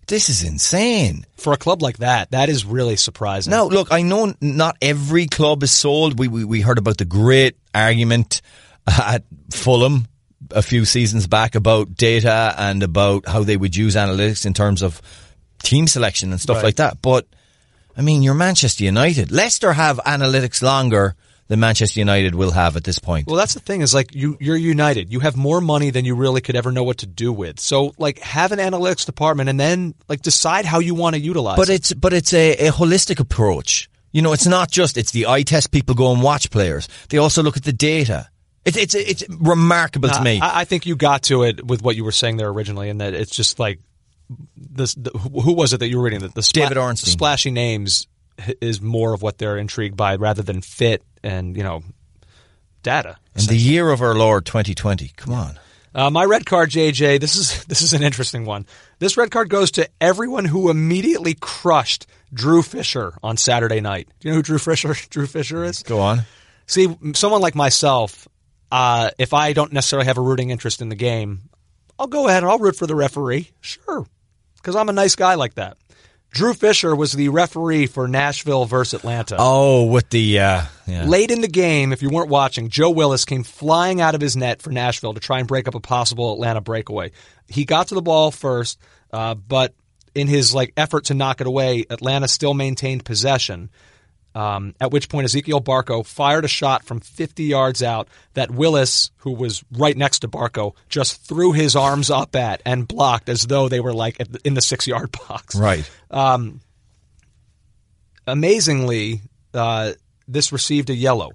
This is insane. For a club like that, that is really surprising. Now, look, I know not every club is sold. We, we, we heard about the great argument at Fulham a few seasons back about data and about how they would use analytics in terms of team selection and stuff Right. like that. But, I mean, you're Manchester United. Leicester have analytics longer than Manchester United will have at this point. Well, that's the thing is like you you're united. You have more money than you really could ever know what to do with. So like have an analytics department and then like decide how you want to utilize But it. it's but it's a, a holistic approach. You know, it's not just it's the eye test. People go and watch players. They also look at the data. It's it's it's remarkable to me. I, I think you got to it with what you were saying there originally, and that it's just like this. The, who was it that you were reading? The, the spla- David Ornstein. splashy names is more of what they're intrigued by rather than fit and you know data. In the year of our Lord 2020. Come on. Uh, my red card, JJ. This is this is an interesting one. This red card goes to everyone who immediately crushed Drew Fisher on Saturday night. Do you know who Drew Fisher Drew Fisher is? Go on. See, someone like myself, uh, if I don't necessarily have a rooting interest in the game, I'll go ahead and I'll root for the referee. Sure. Because I'm a nice guy like that. Drew Fisher was the referee for Nashville versus Atlanta. Oh, with the uh, yeah. Late in the game, if you weren't watching, Joe Willis came flying out of his net for Nashville to try and break up a possible Atlanta breakaway. He got to the ball first, uh, but in his like effort to knock it away, Atlanta still maintained possession. Um, at which point Ezequiel Barco fired a shot from 50 yards out that Willis, who was right next to Barco, just threw his arms up at and blocked as though they were like in the six yard box Right. amazingly, uh, this received a yellow.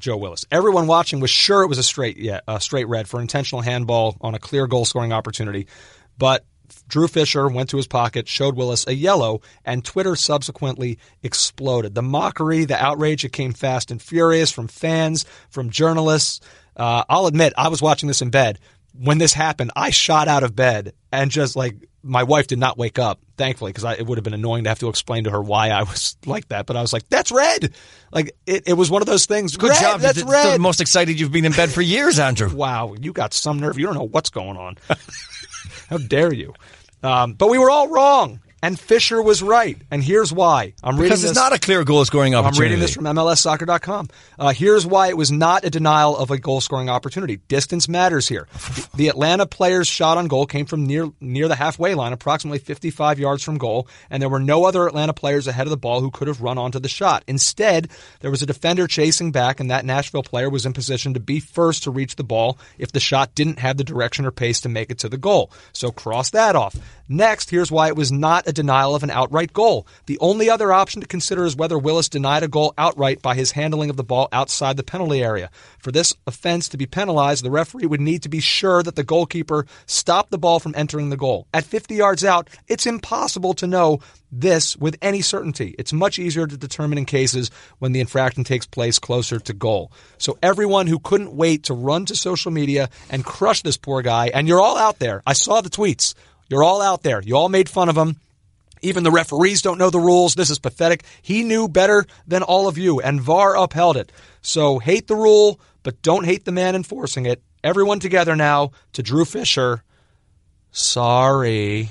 Joe Willis. Everyone watching was sure it was a straight, yeah, a straight red for intentional handball on a clear goal scoring opportunity, but Drew Fisher went to his pocket, showed Willis a yellow, and Twitter subsequently exploded. The mockery, the outrage, it came fast and furious from fans, from journalists. Uh, I'll admit, I was watching this in bed. When this happened, I shot out of bed and just like my wife did not wake up, thankfully, because it would have been annoying to have to explain to her why I was like that. But I was like, "That's red!" Like it, it was one of those things. Good red, job. That's It's red. the most excited you've been in bed for years, Andrew. Wow, you got some nerve. You don't know what's going on. How dare you? Um, but we were all wrong, and Fisher was right. And here's why. I'm reading Because this. it's not a clear goal scoring opportunity. I'm reading this from MLSsoccer.com. Uh, here's why it was not a denial of a goal scoring opportunity. Distance matters here. The, the Atlanta player's shot on goal came from near near the halfway line, approximately 55 yards from goal, and there were no other Atlanta players ahead of the ball who could have run onto the shot. Instead, there was a defender chasing back, and that Nashville player was in position to be first to reach the ball if the shot didn't have the direction or pace to make it to the goal. So cross that off. Next, here's why it was not a denial of an outright goal. The only other option to consider is whether Willis denied a goal outright by his handling of the ball outside the penalty area. For this offense to be penalized, the referee would need to be sure that the goalkeeper stopped the ball from entering the goal. At 50 yards out, it's impossible to know this with any certainty. It's much easier to determine in cases when the infraction takes place closer to goal. So everyone who couldn't wait to run to social media and crush this poor guy, and you're all out there. I saw the tweets. You're all out there. You all made fun of him. Even the referees don't know the rules. This is pathetic. He knew better than all of you, and VAR upheld it. So hate the rule, but don't hate the man enforcing it. Everyone together now to Drew Fisher. Sorry.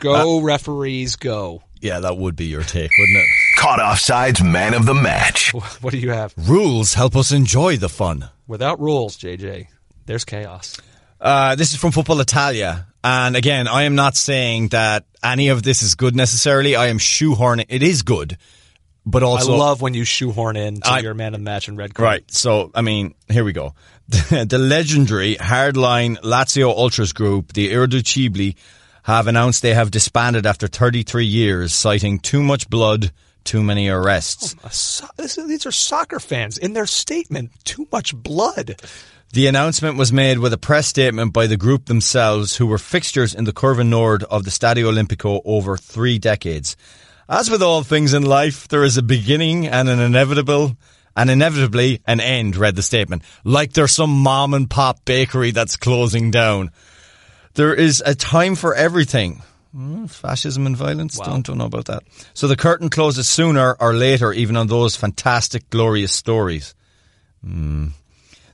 Go, uh, referees, go. Yeah, that would be your take, wouldn't it? Caught offside's man of the match. What do you have? Rules help us enjoy the fun. Without rules, JJ, there's chaos. Uh, this is from Football Italia. And again, I am not saying that any of this is good necessarily. I am shoehorning. It is good, but also I love when you shoehorn in to I- your man of the match and red card. Right. So, I mean, here we go. the legendary hardline Lazio Ultras group, the Irriducibili, have announced they have disbanded after 33 years, citing too much blood, too many arrests. A so- is- these are soccer fans in their statement. Too much blood. The announcement was made with a press statement by the group themselves, who were fixtures in the Curva Nord of the Stadio Olimpico over three decades. As with all things in life, there is a beginning and an inevitable, and inevitably an end, read the statement. Like there's some mom and pop bakery that's closing down. There is a time for everything. Hmm, Fascism and violence? Don't, don't know about that. So the curtain closes sooner or later, even on those fantastic, glorious stories. Hmm.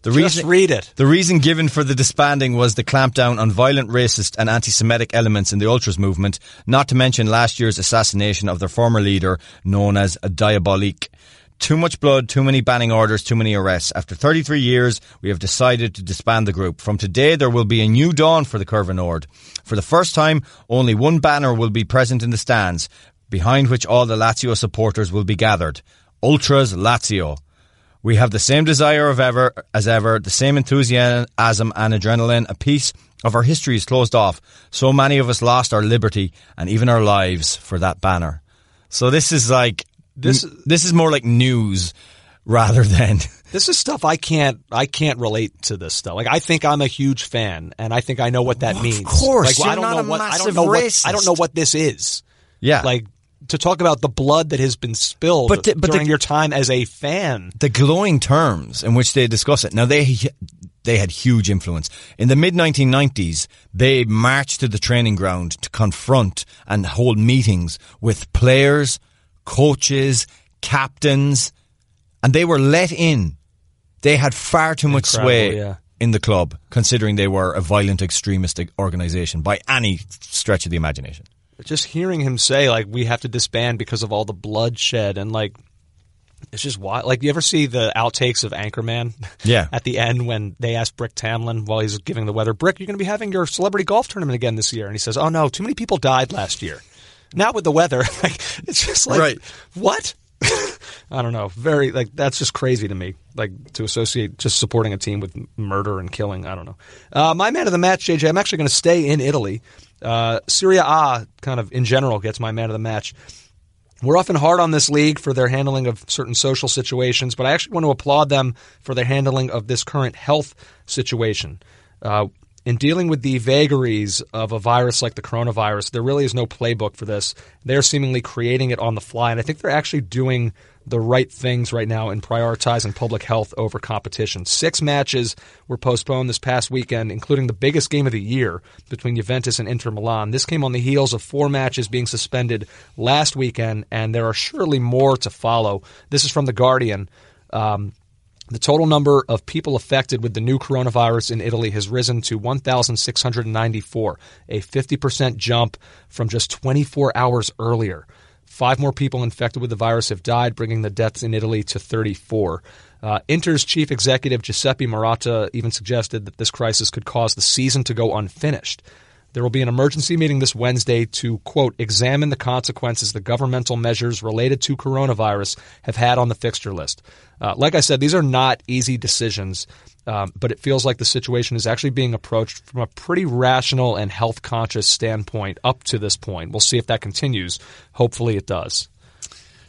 The Just read it. the reason given for the disbanding was the clampdown on violent racist and anti-Semitic elements in the Ultras movement, not to mention last year's assassination of their former leader, known as Diabolik. Too much blood, too many banning orders, too many arrests. After 33 years, we have decided to disband the group. From today, there will be a new dawn for the Curva Nord. For the first time, only one banner will be present in the stands, behind which all the Lazio supporters will be gathered. Ultras Lazio. We have the same desire of ever as ever, the same enthusiasm and adrenaline. A piece of our history is closed off. So many of us lost our liberty and even our lives for that banner. So this is like This- this is more like news rather than This is stuff I can't I can't relate to this stuff. Like I think I'm a huge fan and I think I know what that Of means. Of course, like, I you're don't not know a what I don't know what. I don't know what this is. yeah. Like to talk about the blood that has been spilled But the- but the- during your time as a fan. the glowing terms in which they discuss it. Now they they had huge influence in the mid 1990s. They marched to the training ground to confront and hold meetings with players, coaches, captains, and they were let in. They had far too much Incredible, sway yeah. in the club, considering they were a violent extremist organization by any stretch of the imagination. Just hearing him say like we have to disband because of all the bloodshed and like it's just wild. Like you ever see the outtakes of Anchorman? Yeah. At the end when they ask Brick Tamland while he's giving the weather, Brick, you're going to be having your celebrity golf tournament again this year, and he says, "Oh no, too many people died last year." Not with the weather. like it's just like Right. what? I don't know. Very like that's just crazy to me. Like to associate just supporting a team with murder and killing. I don't know. Uh, my man of the match, JJ. I'm actually going to stay in Italy. Uh, Serie A, kind of in general, gets my man of the match. We're often hard on this league for their handling of certain social situations, but I actually want to applaud them for their handling of this current health situation. Uh, in dealing with the vagaries of a virus like the coronavirus, there really is no playbook for this. They're seemingly creating it on the fly, and I think they're actually doing the right things right now in prioritizing public health over competition. Six matches were postponed this past weekend, including the biggest game of the year between Juventus and Inter Milan. This came on the heels of four matches being suspended last weekend, and there are surely more to follow. This is from The Guardian. Um, the total number of people affected with the new coronavirus in Italy has risen to 1,694, a 50% jump from just 24 hours earlier. Five more people infected with the virus have died, bringing the deaths in Italy to 34. Uh, Inter's chief executive Giuseppe Marotta even suggested that this crisis could cause the season to go unfinished. There will be an emergency meeting this Wednesday to, quote, examine the consequences the governmental measures related to coronavirus have had on the fixture list. Uh, like I said, these are not easy decisions, um, but it feels like the situation is actually being approached from a pretty rational and health conscious standpoint up to this point. We'll see if that continues. Hopefully it does.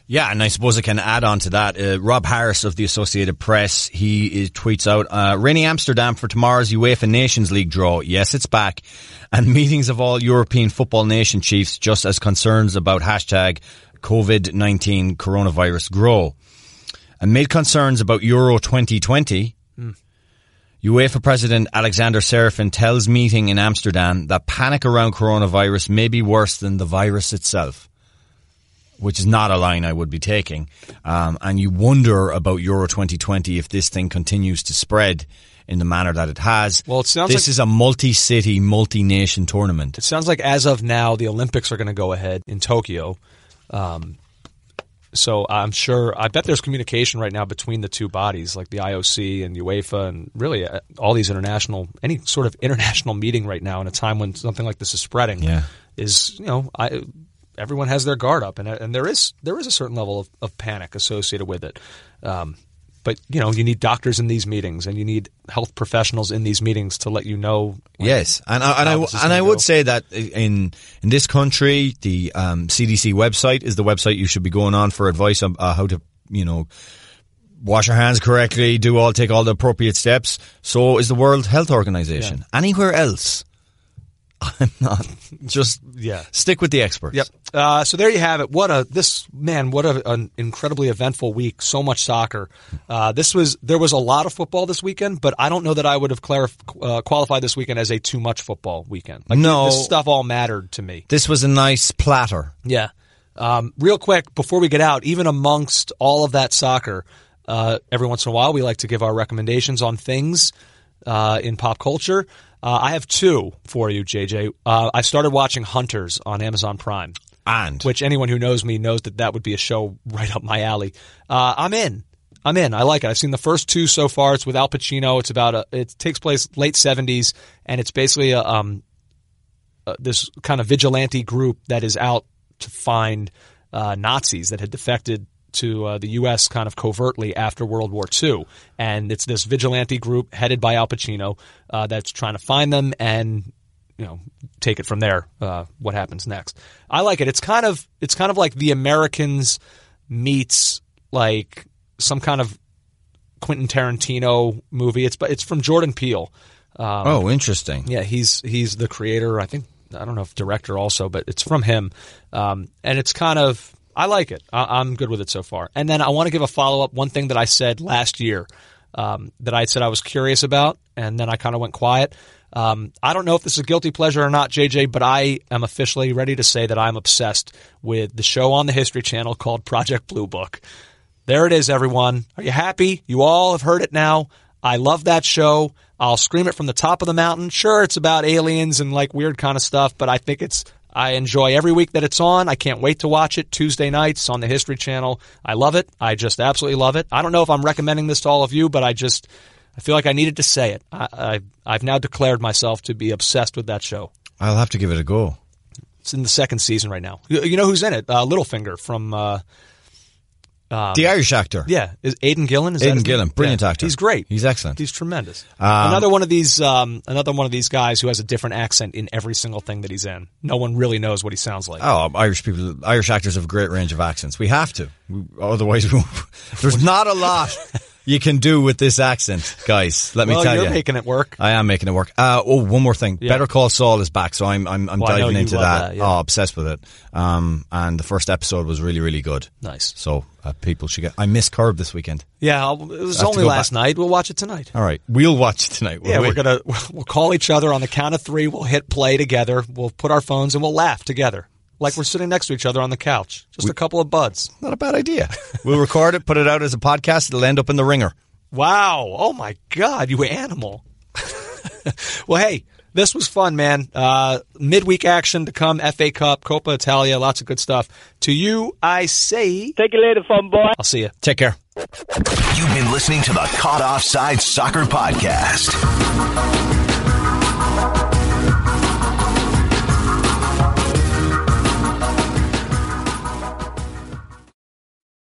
Yeah, and I suppose I can add on to that. Uh, Rob Harris of the Associated Press, he is, tweets out, uh, rainy Amsterdam for tomorrow's UEFA Nations League draw. Yes, it's back. And meetings of all European football nation chiefs just as concerns about hashtag COVID-19 coronavirus grow. Amid concerns about Euro 2020, mm. UEFA President Alexander Čeferin tells meeting in Amsterdam that panic around coronavirus may be worse than the virus itself which is not a line I would be taking. Um, and you wonder about Euro 2020 if this thing continues to spread in the manner that it has. Well, it sounds this like, is a multi-city, multi-nation tournament. It sounds like as of now, the Olympics are going to go ahead in Tokyo. Um, so I'm sure, I bet there's communication right now between the two bodies, like the IOC and UEFA, and really uh, all these international, any sort of international meeting right now in a time when something like this is spreading. Yeah. Is you know, I everyone has their guard up, and and there is there is a certain level of, of panic associated with it. Um, but you know, you need doctors in these meetings, and you need health professionals in these meetings to let you know. yes, and I, and I and I would say that in in this country, the um, CDC website is the website you should be going on for advice on uh, how to you know wash your hands correctly, do all take all the appropriate steps. So is the World Health Organization. Yeah. Anywhere else I'm not. Just yeah, stick with the experts. Yep. Uh, so there you have it. What a this man. What a, an incredibly eventful week. So much soccer. Uh, this was there was a lot of football this weekend, but I don't know that I would have clarif- uh, qualified this weekend as a too much football weekend. Like, no, this stuff all mattered to me. This was a nice platter. Yeah. Um, real quick before we get out, even amongst all of that soccer, uh, every once in a while we like to give our recommendations on things uh, in pop culture. Uh, I have two for you, JJ. Uh, I started watching Hunters on Amazon Prime. And? Which anyone who knows me knows that that would be a show right up my alley. Uh, I'm in. I'm in. I like it. I've seen the first two so far. It's with Al Pacino. It's about a, it takes place late 70s and it's basically a, um, uh, this kind of vigilante group that is out to find uh, Nazis that had defected to uh, the U.S. kind of covertly after World War II. And it's this vigilante group headed by Al Pacino uh, that's trying to find them and you know take it from there. Uh, what happens next? I like it. It's kind of it's kind of like The Americans meets like some kind of Quentin Tarantino movie. It's it's from Jordan Peele. Um, oh, interesting. Yeah, he's he's the creator. I think I don't know if director also, but it's from him. Um, and it's kind of I like it. I, am good with it so far. And then I want to give a follow up. One thing that I said last year um, that I said I was curious about, and then I kind of went quiet. Um, I don't know if this is a guilty pleasure or not, JJ, but I am officially ready to say that I'm obsessed with the show on the History Channel called Project Blue Book. There it is, everyone. Are you happy? You all have heard it now. I love that show. I'll scream it from the top of the mountain. Sure, it's about aliens and like weird kind of stuff, but I think it's I enjoy every week that it's on. I can't wait to watch it Tuesday nights on the History Channel. I love it. I just absolutely love it. I don't know if I'm recommending this to all of you, but I just I feel like I needed to say it. I, I have now declared myself to be obsessed with that show. I'll have to give it a go. It's in the second season right now. You, you know who's in it? Uh, Littlefinger from uh, um, the Irish actor. Yeah. Is Aidan Gillen? Is Aidan Gillen. Brilliant yeah. actor. He's great. He's excellent. He's tremendous. Um, another one of these, um, another one of these guys who has a different accent in every single thing that he's in. No one really knows what he sounds like. Oh, Irish people, Irish actors have a great range of accents. We have to. We, otherwise, we there's not a lot you can do with this accent, guys. Let well, me tell you're you, making it work. I am making it work. Uh, oh, one more thing. Yeah. Better Call Saul is back, so I'm I'm, I'm well, diving into that. that yeah. Oh, obsessed with it. Um, and the first episode was really really good. Nice. So uh, people should get. I missed Curb this weekend. Yeah, it was only last back. night. We'll watch it tonight. All right, we'll watch it tonight. Yeah, we? are gonna we'll call each other on the count of three. We'll hit play together. We'll put our phones and we'll laugh together like we're sitting next to each other on the couch. Just we, a couple of buds. Not a bad idea. we'll record it, put it out as a podcast. It'll end up in the ringer. Wow. Oh my God, you animal. well, hey, this was fun, man. Uh, midweek action to come, FA Cup, Coppa Italia, lots of good stuff. To you, I say. Take it later, fun boy. I'll see you. Take care. You've been listening to the Caught Offside Soccer Podcast.